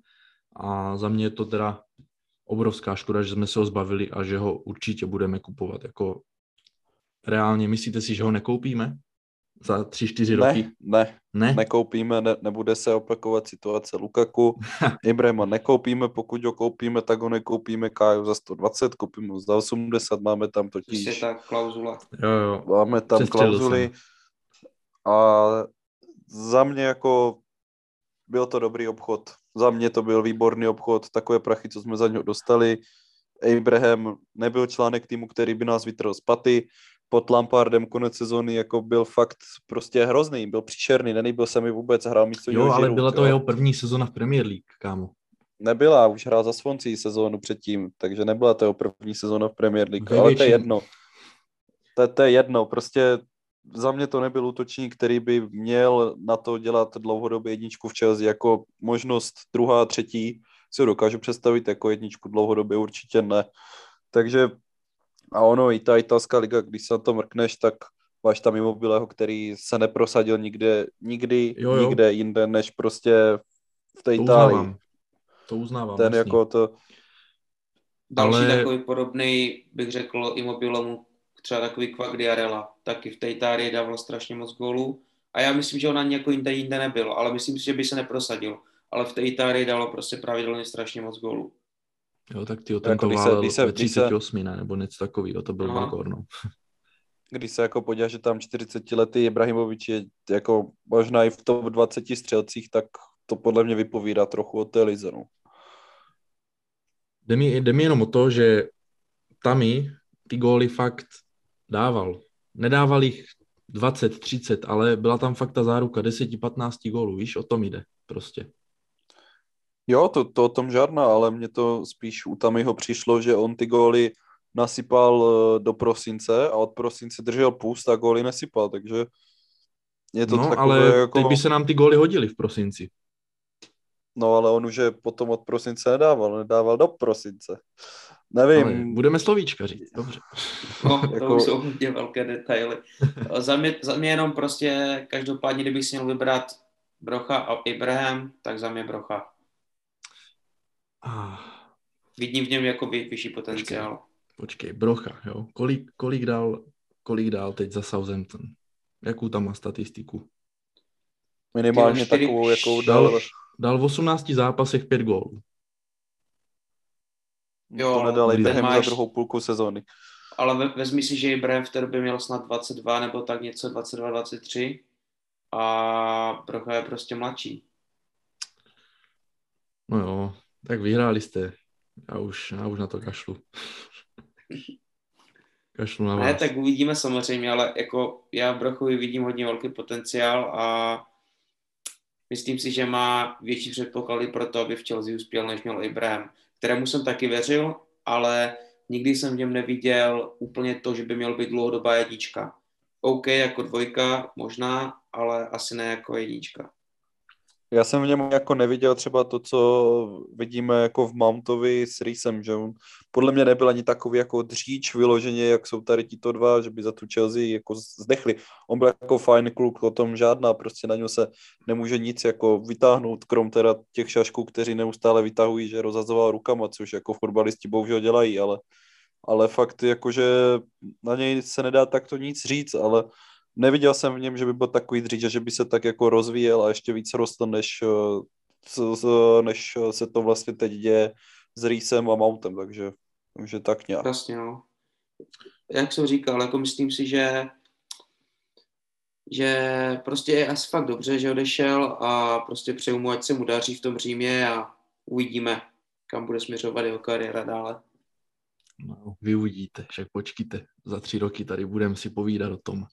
a za mě je to teda obrovská škoda, že jsme se ho zbavili a že ho určitě budeme kupovat. Jako reálně myslíte si, že ho nekoupíme za 3-4 roky? Ne, ne, nekoupíme, ne, nebude se opakovat situace Lukaku. Ibrahima nekoupíme, pokud ho koupíme, tak ho nekoupíme Káju za 120, koupíme ho za 80, máme tam totiž... je ta klauzula. Jo, jo. Máme tam klauzuly. Jsem a za mě jako byl to dobrý obchod. Za mě to byl výborný obchod, takové prachy, co jsme za něho dostali. Abraham nebyl článek týmu, který by nás vytrhl z paty. Pod Lampardem konec sezóny jako byl fakt prostě hrozný, byl příšerný, nenýbil se mi vůbec, hrál místo Jo, ale byla to jo. jeho první sezóna v Premier League, kámo. Nebyla, už hrál za Swansea sezónu předtím, takže nebyla to jeho první sezóna v Premier League, Ve ale to je jedno. To, to je jedno, prostě za mě to nebyl útočník, který by měl na to dělat dlouhodobě jedničku v Chelsea jako možnost druhá, třetí si ho dokážu představit jako jedničku dlouhodobě určitě ne. Takže a ono i ta italská liga, když se na to mrkneš, tak máš tam Immobileho, který se neprosadil nikde, nikdy, jo, jo. nikde jinde, než prostě v té Itálii. Uznávám. To uznávám. Ten jasný. jako to... Další Ale... takový podobný, bych řekl, Immobilemu třeba takový Kvak Diarella, taky v té Itálii dával strašně moc gólů. A já myslím, že on ani jako jinde, jinde nebyl, ale myslím si, že by se neprosadil. Ale v té Itálii dalo prostě pravidelně strašně moc gólů. Jo, tak ty ten jako to válel ve 38, se... ne, nebo něco takového, to byl velkor, no. Když se jako podíváš, že tam 40 letý Ibrahimovič je jako možná i v top 20 střelcích, tak to podle mě vypovídá trochu o té lize, no. Jde mi, jde mi jenom o to, že Tami ty góly fakt dával. Nedával jich 20, 30, ale byla tam fakt ta záruka 10-15 gólů, víš, o tom jde prostě. Jo, to, to o tom žádná, ale mně to spíš u Tamiho přišlo, že on ty góly nasypal eh, do prosince a od prosince držel půst a góly nesypal, takže je to no, takové ale jako... teď by se nám ty góly hodily v prosinci. No, ale on už je potom od prosince nedával, nedával do prosince. Nevím. Ale budeme slovíčka říct, dobře. No, to jako... už jsou hodně velké detaily. za, mě, za mě jenom prostě, každopádně, kdybych si měl vybrat Brocha a Ibrahim, tak za mě Brocha. Ah. Vidím v něm jako vy, vyšší potenciál. Počkej, počkej, Brocha, jo. Kolik, kolik, dal, kolik dál teď za Southampton? Jakou tam má statistiku? Minimálně čtyři, takovou, jakou dal. Dal v 18 zápasech 5 gólů. Jo, to nedal Abraham máš... za druhou půlku sezóny. Ale ve, vezmi si, že Ibrahim v té době měl snad 22 nebo tak něco, 22, 23 a Brocha je prostě mladší. No jo, tak vyhráli jste. Já už, já už na to kašlu. kašlu na vás. Ne, tak uvidíme samozřejmě, ale jako já v Brochovi vidím hodně velký potenciál a myslím si, že má větší předpoklady pro to, aby v Chelsea uspěl, než měl Ibrahim, kterému jsem taky věřil, ale nikdy jsem v něm neviděl úplně to, že by měl být dlouhodobá jednička. OK, jako dvojka možná, ale asi ne jako jednička. Já jsem v něm jako neviděl třeba to, co vidíme jako v Mountovi s Rýsem, že on podle mě nebyl ani takový jako dříč vyloženě, jak jsou tady tito dva, že by za tu Chelsea jako zdechli. On byl jako fajn kluk, o tom žádná, prostě na něj se nemůže nic jako vytáhnout, krom teda těch šašků, kteří neustále vytahují, že rozhazoval rukama, což jako fotbalisti bohužel dělají, ale, ale fakt jakože na něj se nedá takto nic říct, ale neviděl jsem v něm, že by byl takový dříč, že by se tak jako rozvíjel a ještě víc rostl, než, eh, než se to vlastně teď děje s Rýsem a Mountem, takže, takže tak nějak. Jasně, no. Jak jsem říkal, jako myslím si, že že prostě je asi fakt dobře, že odešel a prostě přeju mu, ať se mu daří v tom Římě a uvidíme, kam bude směřovat jeho kariéra dále. No, vy uvidíte, však počkejte, za tři roky tady budeme si povídat o tom.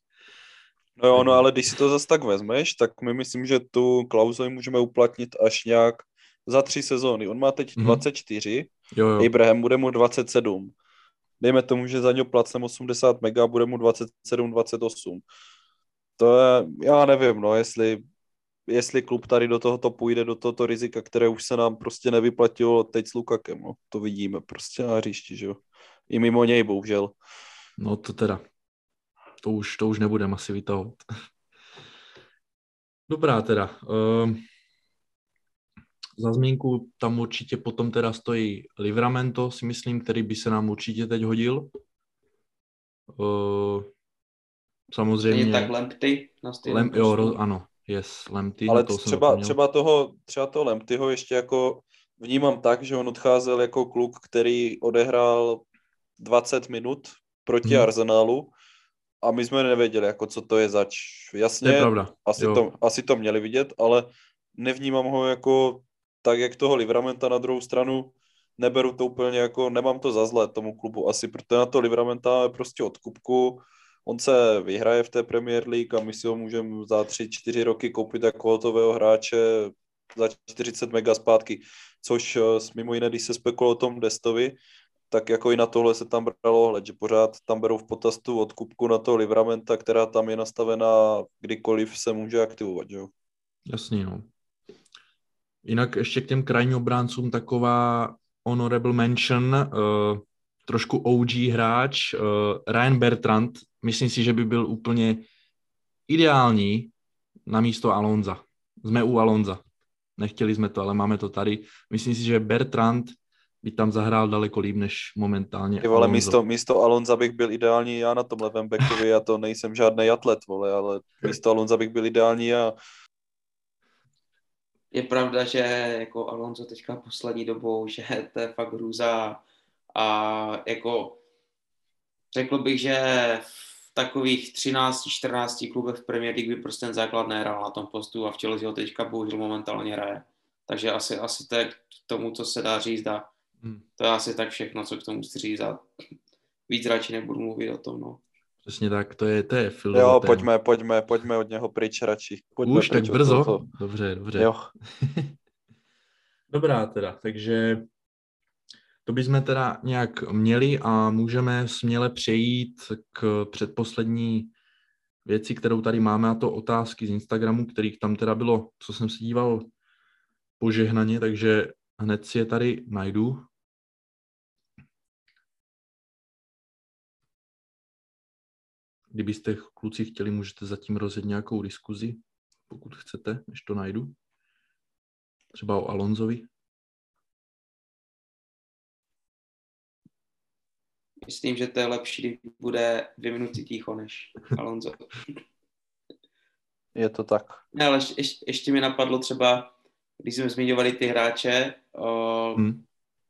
No jo, no ale když si to zase tak vezmeš, tak my myslím, že tu klauzuli můžeme uplatnit až nějak za tři sezóny. On má teď mm-hmm. 24, jo, jo. Abraham bude mu 27. Dejme tomu, že za něj placem 80 mega, bude mu 27, 28. To je, já nevím, no, jestli, jestli klub tady do tohoto půjde, do tohoto rizika, které už se nám prostě nevyplatilo teď s Lukakem, no. To vidíme prostě na hřišti, že jo. I mimo něj, bohužel. No to teda to už, to už nebudeme asi vytahovat. Dobrá teda. Uh, za zmínku tam určitě potom teda stojí Livramento, si myslím, který by se nám určitě teď hodil. Uh, samozřejmě... Je tak Lempty na Lem, jo, ro, ano, yes, Lempty. Ale toho třeba, třeba, toho, třeba toho Lemptyho ještě jako vnímám tak, že on odcházel jako kluk, který odehrál 20 minut proti hmm. Arsenálu a my jsme nevěděli, jako co to je zač. Jasně, je pravda. Asi, to, asi to měli vidět, ale nevnímám ho jako tak, jak toho Livramenta na druhou stranu neberu to úplně jako, nemám to za zlé tomu klubu asi, protože na to Livramenta je prostě od kubku, on se vyhraje v té Premier League a my si ho můžeme za 3-4 roky koupit jako hotového hráče za 40 mega zpátky, což eh, mimo jiné, když se spekuluje o tom Destovi, tak jako i na tohle se tam bralo hled, že pořád tam berou v potaz tu odkupku na toho Livramenta, která tam je nastavená, kdykoliv se může aktivovat, jo? Jasně, no. Jinak ještě k těm krajním obráncům taková honorable mention, uh, trošku OG hráč, uh, Ryan Bertrand, myslím si, že by byl úplně ideální na místo Alonza. Jsme u Alonza. Nechtěli jsme to, ale máme to tady. Myslím si, že Bertrand by tam zahrál daleko líp než momentálně Ty vole, místo, místo Alonza bych byl ideální já na tom levém backovi, já to nejsem žádný atlet, vole, ale místo Alonza bych byl ideální já. Je pravda, že jako Alonso teďka poslední dobou, že to je fakt hrůza a jako řekl bych, že v takových 13-14 klubech v Premier League by prostě ten základ nehrál na tom postu a v Chelsea ho teďka bohužel momentálně hraje. Takže asi, asi to je k tomu, co se dá říct. A Hmm. To je asi tak všechno, co k tomu chci říct a víc radši nebudu mluvit o tom, no. Přesně tak, to je, to je film. Jo, pojďme, pojďme, pojďme od něho pryč radši. Pojďme Už tak brzo? Dobře, dobře. Jo. Dobrá teda, takže to bychom teda nějak měli a můžeme směle přejít k předposlední věci, kterou tady máme, a to otázky z Instagramu, kterých tam teda bylo, co jsem se díval, požehnaně, takže hned si je tady najdu. Kdybyste kluci chtěli, můžete zatím rozjet nějakou diskuzi, pokud chcete, než to najdu. Třeba o Alonzovi. Myslím, že to je lepší, když bude dvě minuty ticho než Alonso. Je to tak. Ne, ale ještě, ještě mi napadlo třeba, když jsme zmiňovali ty hráče, o, hmm.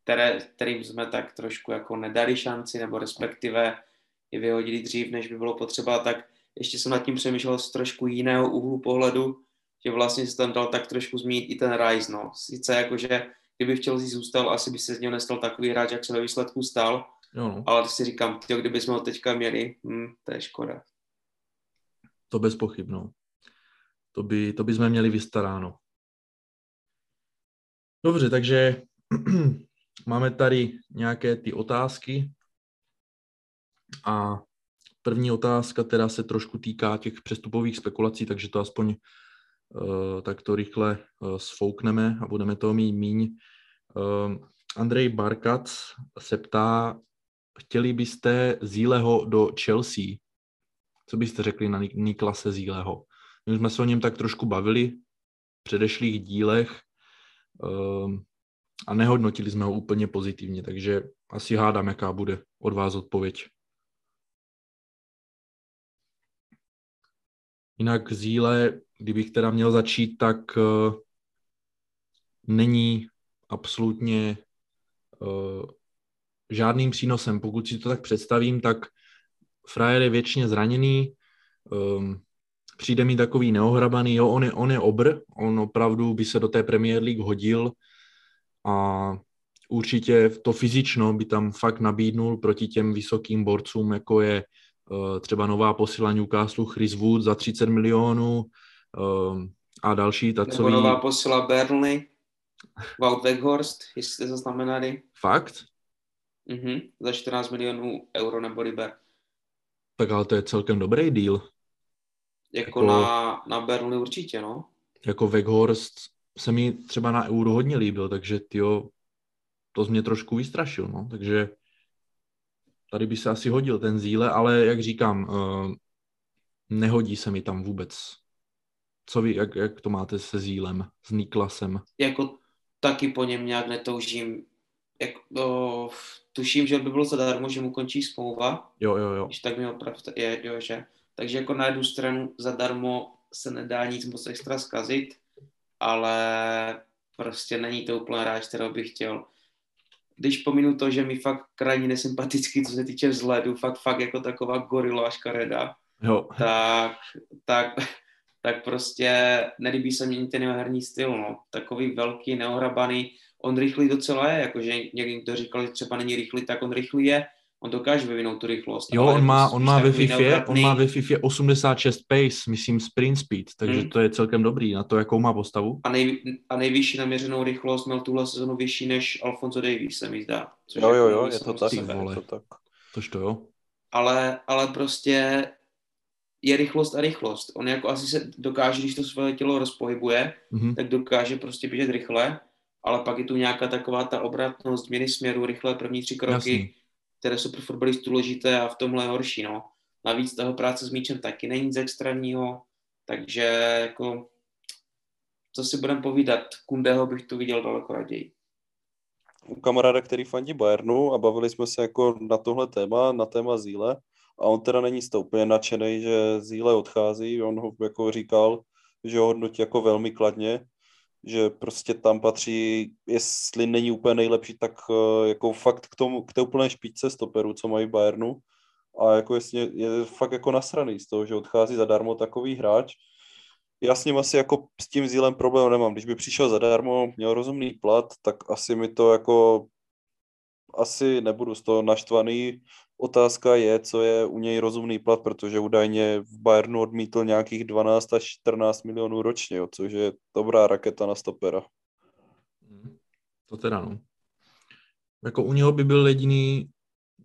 které, kterým jsme tak trošku jako nedali šanci, nebo respektive je vyhodili dřív, než by bylo potřeba, tak ještě jsem nad tím přemýšlel z trošku jiného úhlu pohledu, že vlastně se tam dal tak trošku zmínit i ten Rice, no. Sice jakože, kdyby v Chelsea zůstal, asi by se z něho nestal takový hráč, jak se ve výsledku stal, Jo, no. ale si říkám, tyjo, kdyby jsme ho teďka měli, hm, to je škoda. To bez pochyb, no. To by, to by jsme měli vystaráno. Dobře, takže máme tady nějaké ty otázky. A první otázka teda se trošku týká těch přestupových spekulací, takže to aspoň uh, tak to rychle uh, sfoukneme a budeme toho mít míň. Uh, Andrej Barkac se ptá, chtěli byste Zíleho do Chelsea? Co byste řekli na Niklase Zíleho? My jsme se o něm tak trošku bavili v předešlých dílech a nehodnotili jsme ho úplně pozitivně, takže asi hádám, jaká bude od vás odpověď. Jinak Zíle, kdybych teda měl začít, tak uh, není absolutně uh, žádným přínosem. Pokud si to tak představím, tak frajer je většině zraněný, um, přijde mi takový neohrabaný, jo, on je, on je obr, on opravdu by se do té Premier League hodil a určitě to fyzično by tam fakt nabídnul proti těm vysokým borcům, jako je uh, třeba nová posila Newcastle Chris Wood za 30 milionů uh, a další takový... Nebo nová posila Burnley, Wout Weghorst, jestli jste zaznamenali. Fakt? Mhm, za 14 milionů euro nebo liber. Tak ale to je celkem dobrý deal. Jako, jako na, na Burnley určitě, no. Jako Weghorst se mi třeba na euro hodně líbil, takže tyjo, to z mě trošku vystrašil, no. Takže tady by se asi hodil ten zíle, ale jak říkám, uh, nehodí se mi tam vůbec. Co vy, jak, jak to máte se zílem, s Niklasem? Jako taky po něm nějak netoužím. Jak, no, tuším, že by bylo zadarmo, že mu končí smlouva. Jo, jo, jo. Když tak mi opravdu je, jo, že. Takže jako na jednu stranu zadarmo se nedá nic moc extra zkazit, ale prostě není to úplně hráč, kterého bych chtěl. Když pominu to, že mi fakt krajně nesympatický, co se týče vzhledu, fakt, fakt jako taková gorila škareda, jo. tak, tak, tak prostě nelíbí se mi ten jeho herní styl, no. Takový velký, neohrabaný, on rychlý docela je, jakože někdo říkal, že třeba není rychlý, tak on rychlý je, on dokáže vyvinout tu rychlost. Jo, on má, on má, ve FIFA, on má ve FIFA 86 pace, myslím sprint speed, takže hmm. to je celkem dobrý na to, jakou má postavu. A, nej, a nejvyšší naměřenou rychlost měl tuhle sezonu vyšší než Alfonso Davies, se mi zdá. Což jo, jo, jo, je to tak. Vole. to tak. Tož to jo. Ale, ale prostě je rychlost a rychlost. On jako asi se dokáže, když to svoje tělo rozpohybuje, mm-hmm. tak dokáže prostě běžet rychle, ale pak je tu nějaká taková ta obratnost, změny směru, rychle první tři kroky, Jasný. Které jsou pro fotbalistu důležité a v tomhle je horší, no. Navíc toho práce s míčem taky není nic extrémního, takže jako co si budeme povídat, Kundeho bych tu viděl daleko raději. U kamaráda, který fandí Bayernu a bavili jsme se jako na tohle téma, na téma Zíle a on teda není z toho úplně nadšený, že Zíle odchází, on ho jako říkal, že ho hodnotí jako velmi kladně, že prostě tam patří, jestli není úplně nejlepší, tak uh, jako fakt k, tomu, k té úplné špičce stoperů, co mají Bayernu. A jako jasně, je fakt jako nasraný z toho, že odchází zadarmo takový hráč. Já s ním asi jako s tím zílem problém nemám. Když by přišel zadarmo, měl rozumný plat, tak asi mi to jako asi nebudu z toho naštvaný. Otázka je, co je u něj rozumný plat, protože údajně v Bayernu odmítl nějakých 12 až 14 milionů ročně, jo, což je dobrá raketa na stopera. To teda no. Jako u něho by byl jediný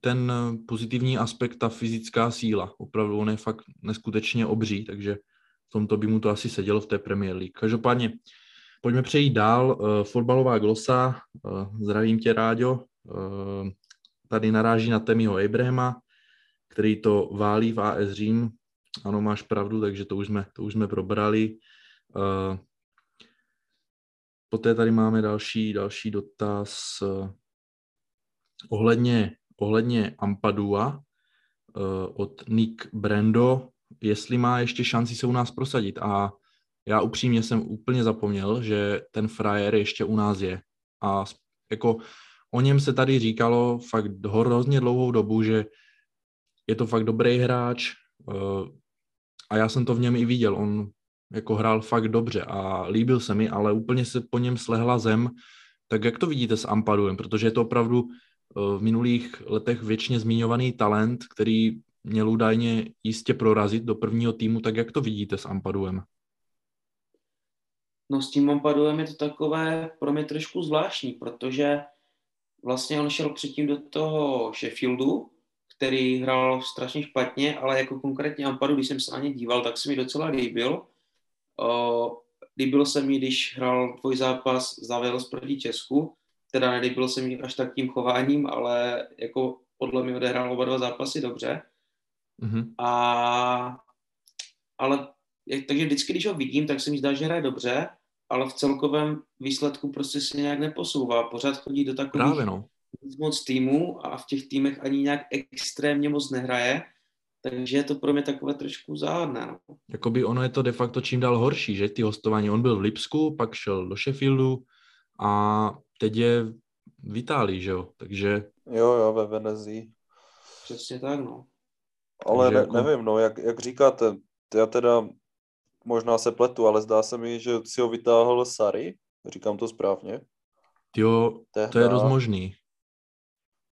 ten pozitivní aspekt, ta fyzická síla. Opravdu on je fakt neskutečně obří, takže v tomto by mu to asi sedělo v té Premier League. Každopádně, pojďme přejít dál. Uh, fotbalová glosa. Uh, zdravím tě, Ráďo. Tady naráží na Temiho Abrahama, který to válí v AS Řím. Ano, máš pravdu, takže to už jsme, to už jsme probrali. Uh, poté tady máme další, další dotaz uh, ohledně, ohledně Ampadua uh, od Nick Brando, jestli má ještě šanci se u nás prosadit. A já upřímně jsem úplně zapomněl, že ten frajer ještě u nás je. A jako o něm se tady říkalo fakt hrozně dlouhou dobu, že je to fakt dobrý hráč uh, a já jsem to v něm i viděl. On jako hrál fakt dobře a líbil se mi, ale úplně se po něm slehla zem. Tak jak to vidíte s Ampaduem? Protože je to opravdu uh, v minulých letech věčně zmiňovaný talent, který měl údajně jistě prorazit do prvního týmu, tak jak to vidíte s Ampaduem? No s tím Ampaduem je to takové pro mě trošku zvláštní, protože vlastně on šel předtím do toho Sheffieldu, který hrál strašně špatně, ale jako konkrétně Ampadu, když jsem se na ně díval, tak se mi docela líbil. O, líbilo se mi, když hrál tvůj zápas za Wales proti Česku, teda nelíbilo se mi až tak tím chováním, ale jako podle mě odehrál oba dva zápasy dobře. Mm-hmm. A, ale takže vždycky, když ho vidím, tak se mi zdá, že hraje dobře, ale v celkovém výsledku prostě se nějak neposouvá. Pořád chodí do takových Právě no. moc týmů a v těch týmech ani nějak extrémně moc nehraje, takže je to pro mě takové trošku záhadné. No. Jakoby ono je to de facto čím dál horší, že ty hostování. On byl v Lipsku, pak šel do Sheffieldu a teď je v Itálii, že jo? Takže... Jo, jo, ve Venezii. Přesně tak, no. Ale ne, jako... nevím, no, jak, jak říkáte, já teda možná se pletu, ale zdá se mi, že si ho vytáhl Sary, říkám to správně. Jo, Tehda, to je dost možný.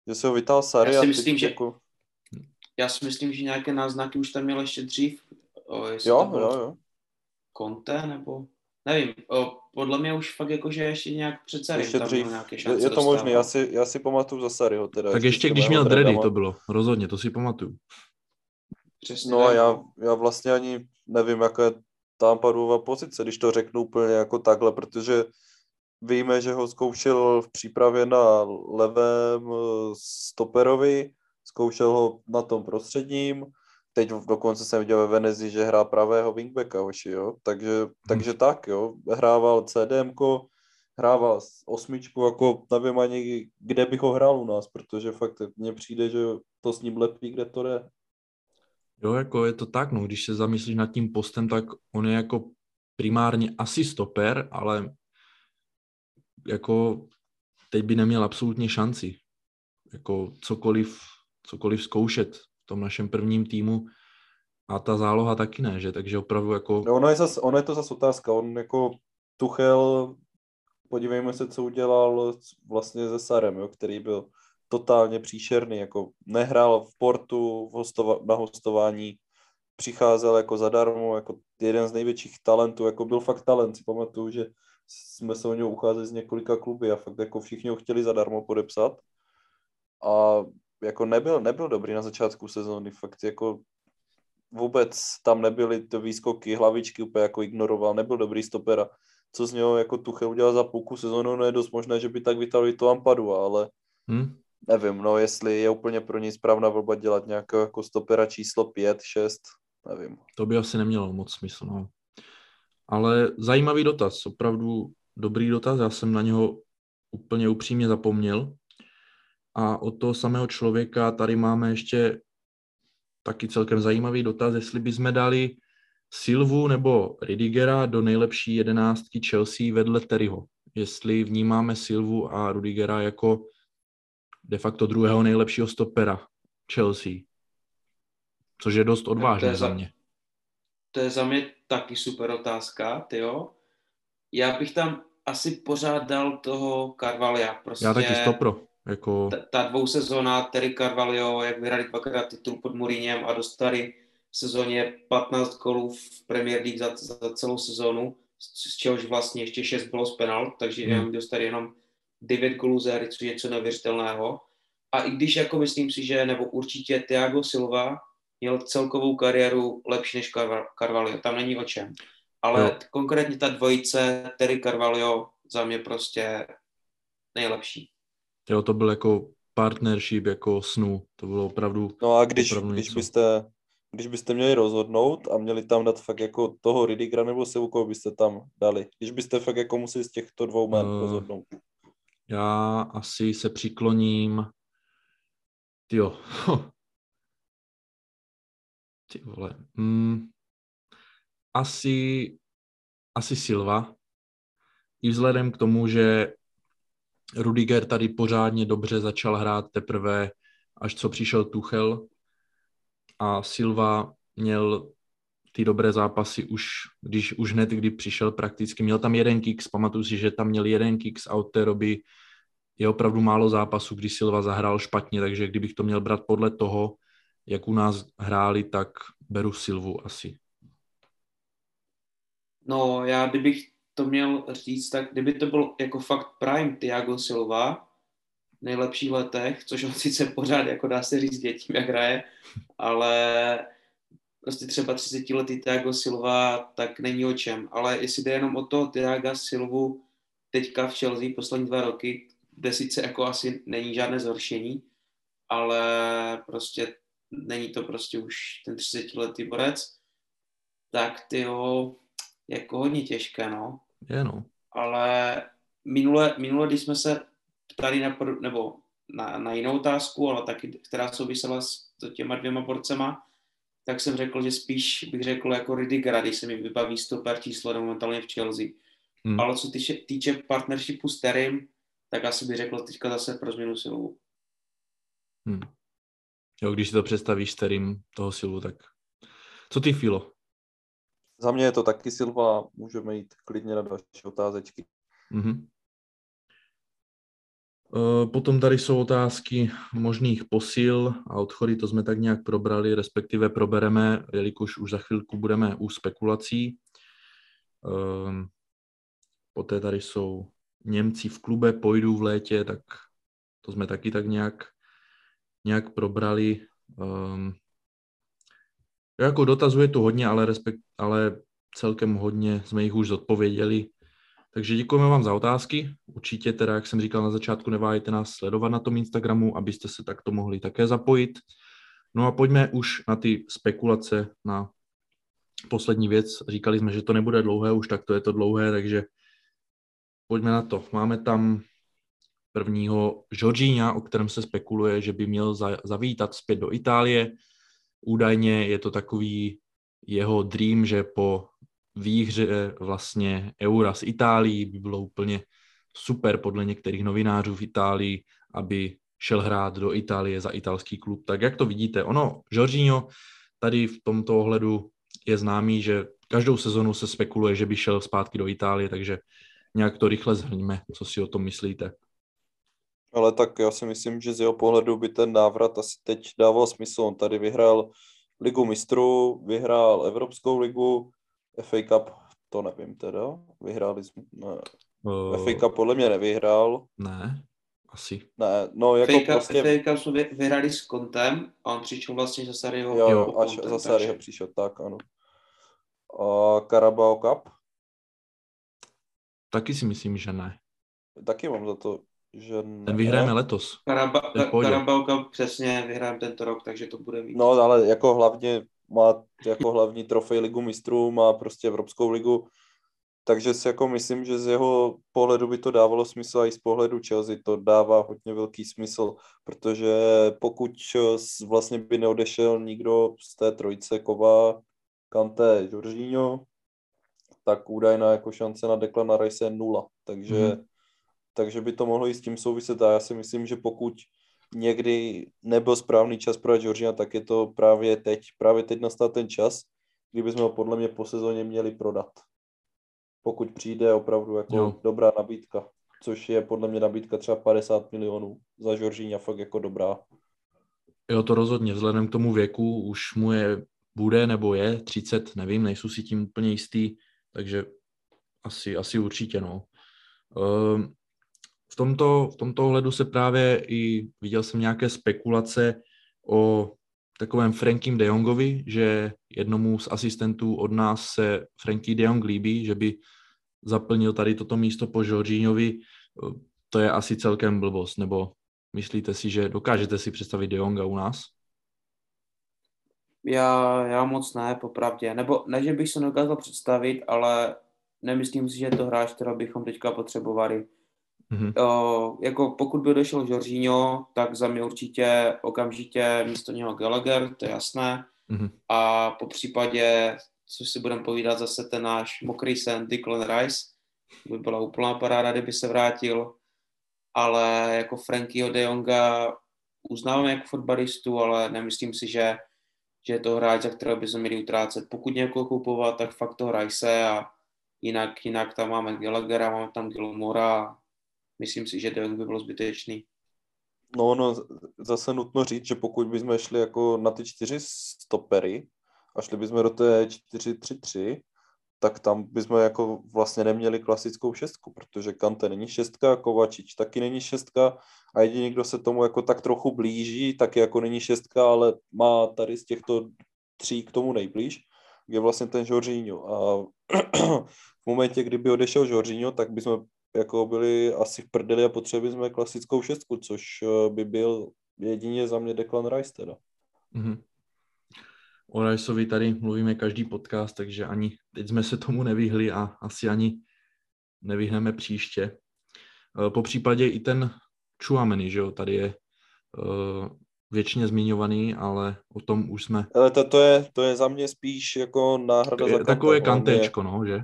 Že si ho vytáhl Sary já si myslím, že, jako... Já si myslím, že nějaké náznaky už tam měl ještě dřív. O, jo, jo, jo. Conte, nebo... Nevím, o, podle mě už fakt jako, že ještě nějak přece ještě tam dřív. nějaké šance Je to možné, já si, já si pamatuju za Saryho teda. Tak ještě když měl dready to bylo, rozhodně, to si pamatuju. Přesně no a já, já vlastně ani nevím, jaká je Tampadova pozice, když to řeknu úplně jako takhle, protože víme, že ho zkoušel v přípravě na levém eh, stoperovi, zkoušel ho na tom prostředním, teď dokonce jsem viděl ve Venezi, že hrá pravého wingbacka, hoši, jo, takže, hmm. takže tak, jo, hrával CDMko, hrával osmičku, jako nevím ani, kde bych ho hrál u nás, protože fakt mně přijde, že to s ním lepí, kde to jde. Jo, jako je to tak, no, když se zamyslíš nad tím postem, tak on je jako primárně asi stoper, ale jako teď by neměl absolutně šanci. Jako cokoliv, cokoliv zkoušet v tom našem prvním týmu. A ta záloha taky ne, že? Takže opravdu jako... No ono je, zas, ono je to zase otázka, on jako Tuchel, podívejme se, co udělal vlastně se Sarem, jo, který byl totálně příšerný, jako nehrál v portu v hostova, na hostování, přicházel jako zadarmo, jako jeden z největších talentů, jako byl fakt talent, si pamatuju, že jsme se o něj ucházeli z několika kluby a fakt jako všichni ho chtěli zadarmo podepsat a jako nebyl, nebyl dobrý na začátku sezóny, fakt jako vůbec tam nebyly ty výskoky, hlavičky úplně jako ignoroval, nebyl dobrý stopera. Co z něho jako Tuchel udělal za půlku sezónu, no je dost možné, že by tak vytali to Ampadu, ale hmm nevím, no, jestli je úplně pro něj správná volba dělat nějakého jako stopera číslo 5, 6, nevím. To by asi nemělo moc smysl, no. Ale zajímavý dotaz, opravdu dobrý dotaz, já jsem na něho úplně upřímně zapomněl. A od toho samého člověka tady máme ještě taky celkem zajímavý dotaz, jestli bychom dali Silvu nebo Ridigera do nejlepší jedenáctky Chelsea vedle Terryho. Jestli vnímáme Silvu a Rudigera jako de facto druhého nejlepšího stopera Chelsea. Což je dost odvážné za, za mě. To je za mě taky super otázka, jo. Já bych tam asi pořád dal toho Carvalia. Prostě Já taky stopro. Jako... Ta, ta dvou sezóna Terry Carvalho, jak vyhrali dvakrát titul pod Mourinhem a dostali v sezóně 15 golů v Premier League za, za celou sezónu, z čehož vlastně ještě 6 bylo z penalt, takže hmm. dostali jenom 9 golů za hry, což je něco neuvěřitelného. A i když jako myslím si, že nebo určitě Thiago Silva měl celkovou kariéru lepší než Carvalho, tam není o čem. Ale jo. konkrétně ta dvojice Terry Carvalho za mě prostě nejlepší. Jo, to byl jako partnership, jako snu. To bylo opravdu No a když, když byste když byste měli rozhodnout a měli tam dát fakt jako toho Ridigera nebo Silvu, byste tam dali? Když byste fakt jako museli z těchto dvou men uh, rozhodnout. Já asi se přikloním, jo, ty vole, mm, asi, asi Silva, i vzhledem k tomu, že Rudiger tady pořádně dobře začal hrát teprve, až co přišel Tuchel a Silva měl ty dobré zápasy už, když už hned, kdy přišel prakticky, měl tam jeden kicks, pamatuju si, že tam měl jeden kicks a od té doby je opravdu málo zápasů, kdy Silva zahrál špatně, takže kdybych to měl brát podle toho, jak u nás hráli, tak beru Silvu asi. No, já kdybych to měl říct, tak kdyby to byl jako fakt prime Thiago Silva v nejlepších letech, což on sice pořád, jako dá se říct dětím, jak hraje, ale prostě třeba 30 letý Thiago Silva, tak není o čem. Ale jestli jde jenom o to Thiago Silvu teďka v Chelsea poslední dva roky, kde sice jako asi není žádné zhoršení, ale prostě není to prostě už ten 30 letý borec, tak ty jako hodně těžké, no. Je, no. Ale minule, minule, když jsme se ptali na, nebo na, na jinou otázku, ale taky, která souvisela s těma dvěma borcema, tak jsem řekl, že spíš bych řekl jako Ridigera, když se mi vybaví stoper číslo momentálně v Chelsea. Hmm. Ale co týče, týče partnershipu s Terrym, tak asi bych řekl teďka zase pro změnu silu. Hmm. Jo, když si to představíš s Terrym toho silu, tak co ty, Filo? Za mě je to taky Silva, můžeme jít klidně na další otázečky. Mm-hmm. Potom tady jsou otázky možných posil a odchody, to jsme tak nějak probrali, respektive probereme, jelikož už za chvilku budeme u spekulací. Ehm, poté tady jsou Němci v klube, pojdu v létě, tak to jsme taky tak nějak, nějak probrali. Um, jako dotazuje to hodně, ale, respekt, ale celkem hodně jsme jich už zodpověděli. Takže děkujeme vám za otázky. Určitě teda, jak jsem říkal na začátku, neváhejte nás sledovat na tom Instagramu, abyste se takto mohli také zapojit. No a pojďme už na ty spekulace, na poslední věc. Říkali jsme, že to nebude dlouhé, už tak to je to dlouhé, takže pojďme na to. Máme tam prvního Jorginha, o kterém se spekuluje, že by měl zavítat zpět do Itálie. Údajně je to takový jeho dream, že po výhře vlastně Eura z Itálií by bylo úplně super podle některých novinářů v Itálii, aby šel hrát do Itálie za italský klub. Tak jak to vidíte? Ono, Jorginho tady v tomto ohledu je známý, že každou sezonu se spekuluje, že by šel zpátky do Itálie, takže nějak to rychle zhrňme. Co si o tom myslíte? Ale tak já si myslím, že z jeho pohledu by ten návrat asi teď dával smysl. On tady vyhrál ligu mistrů, vyhrál Evropskou ligu, FA Cup, to nevím teda, vyhráli jsme, ne. Uh, FA Cup podle mě nevyhrál. Ne, asi. Ne, no jako FA Cup, prostě... FA Cup jsme vyhráli s Kontem a on přišel vlastně za Sarriho. Jo, jo až kontem, za Sarriho takže... přišel, tak ano. A Carabao Cup? Taky si myslím, že ne. Taky mám za to, že ne. Ten vyhrajeme letos. Carabao Cup přesně vyhrajeme tento rok, takže to bude víc. No, ale jako hlavně má jako hlavní trofej ligu mistrů, má prostě Evropskou ligu, takže si jako myslím, že z jeho pohledu by to dávalo smysl a i z pohledu Chelsea to dává hodně velký smysl, protože pokud vlastně by neodešel nikdo z té trojice Kova, Kante, Jorginho, tak údajná jako šance na Declana Rice je nula, takže, mm. takže by to mohlo i s tím souviset a já si myslím, že pokud někdy nebyl správný čas pro Georgia, tak je to právě teď. Právě teď nastal ten čas, kdybychom ho podle mě po sezóně měli prodat. Pokud přijde opravdu jako jo. dobrá nabídka, což je podle mě nabídka třeba 50 milionů za Georgia fakt jako dobrá. Jo, to rozhodně. Vzhledem k tomu věku už mu je, bude nebo je 30, nevím, nejsou si tím úplně jistý, takže asi, asi určitě, no. Um, v tomto, v tomto ohledu se právě i viděl jsem nějaké spekulace o takovém Frankim de Jongovi, že jednomu z asistentů od nás se Franky de Jong líbí, že by zaplnil tady toto místo po Jorginhovi. To je asi celkem blbost, nebo myslíte si, že dokážete si představit de Jonga u nás? Já, já moc ne, popravdě. Nebo ne, že bych se dokázal představit, ale nemyslím si, že je to hráč, kterého bychom teďka potřebovali. Mm-hmm. Uh, jako pokud by odešel Jorginho, tak za mě určitě okamžitě místo něho Gallagher, to je jasné. Mm-hmm. A po případě, což si budeme povídat, zase ten náš mokrý sen Declan Rice, by byla úplná paráda, kdyby se vrátil. ale jako Frankieho de Jonga uznávám jako fotbalistu, ale nemyslím si, že, že je to hráč, za kterého bychom měli utrácet. Pokud někoho kupovat, tak fakt to se a jinak, jinak tam máme Gallaghera, máme tam Gilmora myslím si, že Jong by byl zbytečný. No, no, zase nutno říct, že pokud bychom šli jako na ty čtyři stopery a šli bychom do té 4-3-3, tak tam bychom jako vlastně neměli klasickou šestku, protože Kante není šestka, Kovačič taky není šestka a jediný, kdo se tomu jako tak trochu blíží, taky jako není šestka, ale má tady z těchto tří k tomu nejblíž, je vlastně ten Jorginho. A v momentě, kdyby odešel Jorginho, tak bychom jako byli asi v prdeli a potřebovali jsme klasickou šestku, což eh, by byl jedině za mě Declan Rice teda. Mm-hmm. O Riceovi tady mluvíme každý podcast, takže ani teď jsme se tomu nevyhli a asi ani nevyhneme příště. Eh, po případě i ten Chuameni, že jo, tady je uh, většině zmiňovaný, ale o tom už jsme... Ale to, to, je, to je za mě spíš jako náhrada je, za Takové kantéčko, no, že?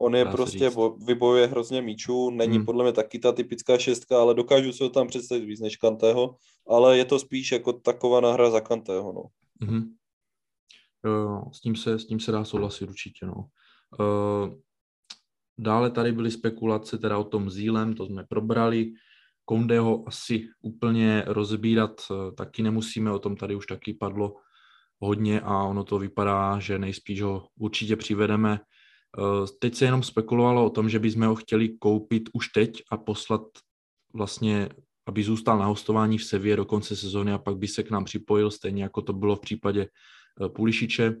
On je prostě, bo, vybojuje hrozně míčů, není hmm. podle mě taky ta typická šestka, ale dokážu si ho tam představit víc než Kantého, ale je to spíš jako taková náhra za Kantého, no. Hmm. Jo, s tím se, s tím se dá souhlasit určitě, no. Uh, dále tady byly spekulace teda o tom Zílem, to jsme probrali. Kondeho asi úplně rozbírat uh, taky nemusíme, o tom tady už taky padlo hodně a ono to vypadá, že nejspíš ho určitě přivedeme Eh, teď se jenom spekulovalo o tom, že bychom ho chtěli koupit už teď a poslat vlastně, aby zůstal na hostování v Sevě do konce sezóny a pak by se k nám připojil, stejně jako to bylo v případě eh, Pulišiče.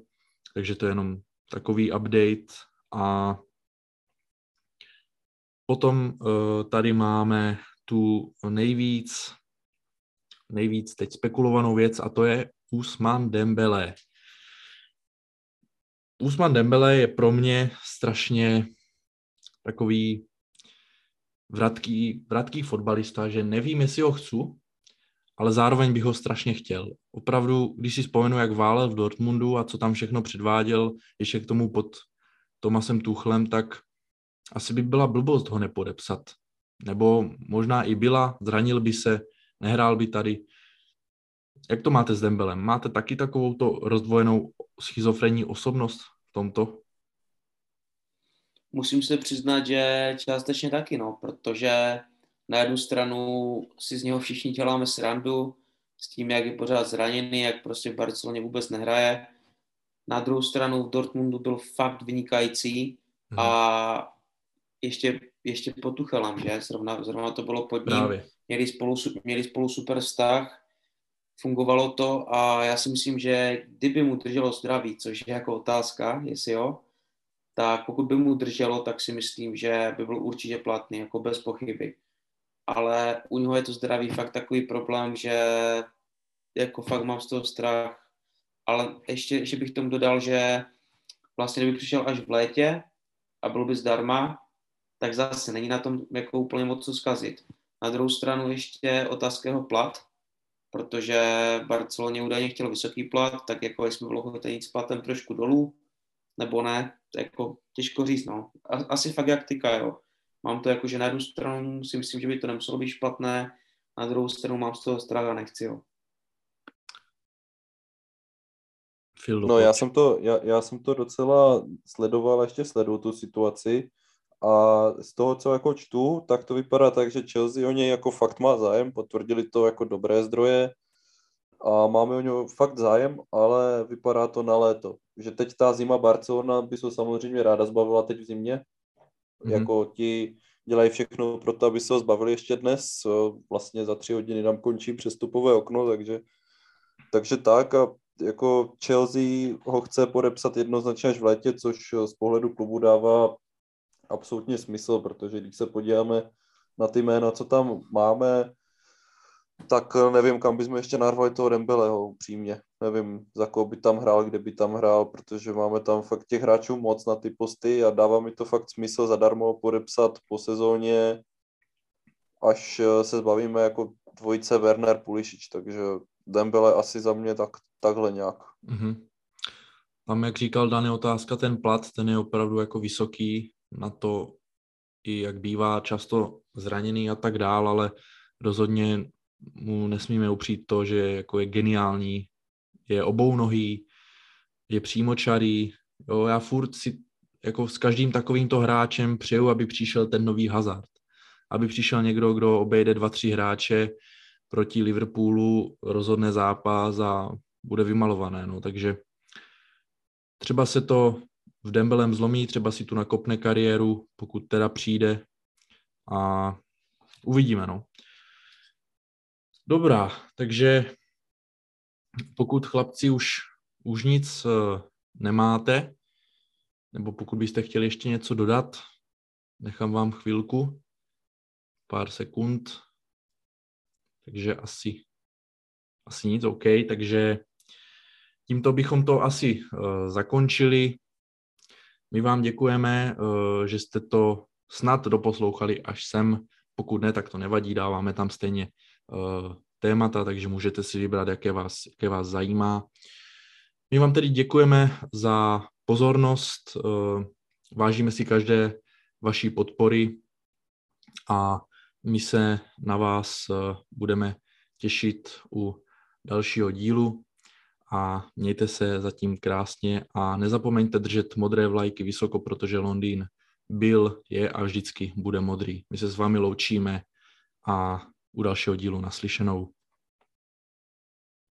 Takže to je jenom takový update. A potom eh, tady máme tu nejvíc, nejvíc teď spekulovanou věc a to je Usman Dembele. Usman Dembele je pro mě strašně takový vratký, vratký fotbalista, že nevím, jestli ho chci, ale zároveň bych ho strašně chtěl. Opravdu, když si vzpomenu, jak válel v Dortmundu a co tam všechno předváděl, ještě k tomu pod Tomasem Tuchlem, tak asi by byla blbost ho nepodepsat. Nebo možná i byla, zranil by se, nehrál by tady. Jak to máte s Dembelem? Máte taky takovou to rozdvojenou schizofrenní osobnost v tomto? Musím se přiznat, že částečně taky, no, protože na jednu stranu si z něho všichni děláme srandu s tím, jak je pořád zraněný, jak prostě v Barceloně vůbec nehraje. Na druhou stranu v Dortmundu byl fakt vynikající hmm. a ještě, ještě po Tuchelem, že? Zrovna, zrovna to bylo pod ním. Měli spolu, měli spolu super vztah fungovalo to a já si myslím, že kdyby mu drželo zdraví, což je jako otázka, jestli jo, tak pokud by mu drželo, tak si myslím, že by byl určitě platný, jako bez pochyby. Ale u něho je to zdraví fakt takový problém, že jako fakt mám z toho strach. Ale ještě, ještě bych tomu dodal, že vlastně kdyby přišel až v létě a byl by zdarma, tak zase není na tom jako úplně moc co zkazit. Na druhou stranu ještě otázka jeho plat, protože Barceloně údajně chtěl vysoký plat, tak jako jestli bylo jít s platem trošku dolů, nebo ne, to jako těžko říct, no. Asi fakt jak tyka, jo. Mám to jako, že na jednu stranu si myslím, že by to nemuselo být špatné, na druhou stranu mám z toho strach a nechci, jo. No já jsem, to, já, já jsem to docela sledoval, ještě sleduju tu situaci a z toho, co jako čtu, tak to vypadá tak, že Chelsea o něj jako fakt má zájem, potvrdili to jako dobré zdroje a máme o něj fakt zájem, ale vypadá to na léto. Že teď ta zima Barcelona by se samozřejmě ráda zbavila teď v zimě. Mm-hmm. Jako ti dělají všechno pro to, aby se ho zbavili ještě dnes. Vlastně za tři hodiny nám končí přestupové okno, takže, takže tak a jako Chelsea ho chce podepsat jednoznačně až v létě, což z pohledu klubu dává absolutně smysl, protože když se podíváme na ty jména, co tam máme, tak nevím, kam bychom ještě narvali toho Dembeleho, upřímně. Nevím, za koho by tam hrál, kde by tam hrál, protože máme tam fakt těch hráčů moc na ty posty a dává mi to fakt smysl zadarmo podepsat po sezóně, až se zbavíme jako dvojice Werner Pulišič, takže Dembele asi za mě tak, takhle nějak. Mm-hmm. Tam, jak říkal Dany, otázka, ten plat, ten je opravdu jako vysoký, na to, i jak bývá často zraněný a tak dál, ale rozhodně mu nesmíme upřít to, že jako je geniální, je obou nohý, je přímočarý. Jo, já furt si jako s každým takovýmto hráčem přeju, aby přišel ten nový hazard. Aby přišel někdo, kdo obejde dva, tři hráče proti Liverpoolu, rozhodne zápas a bude vymalované. No. Takže třeba se to v Dembelem zlomí, třeba si tu nakopne kariéru, pokud teda přijde a uvidíme. No. Dobrá, takže pokud chlapci už, už nic uh, nemáte, nebo pokud byste chtěli ještě něco dodat, nechám vám chvilku, pár sekund, takže asi, asi nic, OK, takže tímto bychom to asi uh, zakončili. My vám děkujeme, uh, že jste to snad doposlouchali až sem. Pokud ne, tak to nevadí, dáváme tam stejně uh, témata, takže můžete si vybrat, jaké vás, jaké vás zajímá. My vám tedy děkujeme za pozornost, uh, vážíme si každé vaší podpory a my se na vás budeme těšit u dalšího dílu a mějte se zatím krásně a nezapomeňte držet modré vlajky vysoko, protože Londýn byl, je a vždycky bude modrý. My se s vámi loučíme a u dalšího dílu naslyšenou.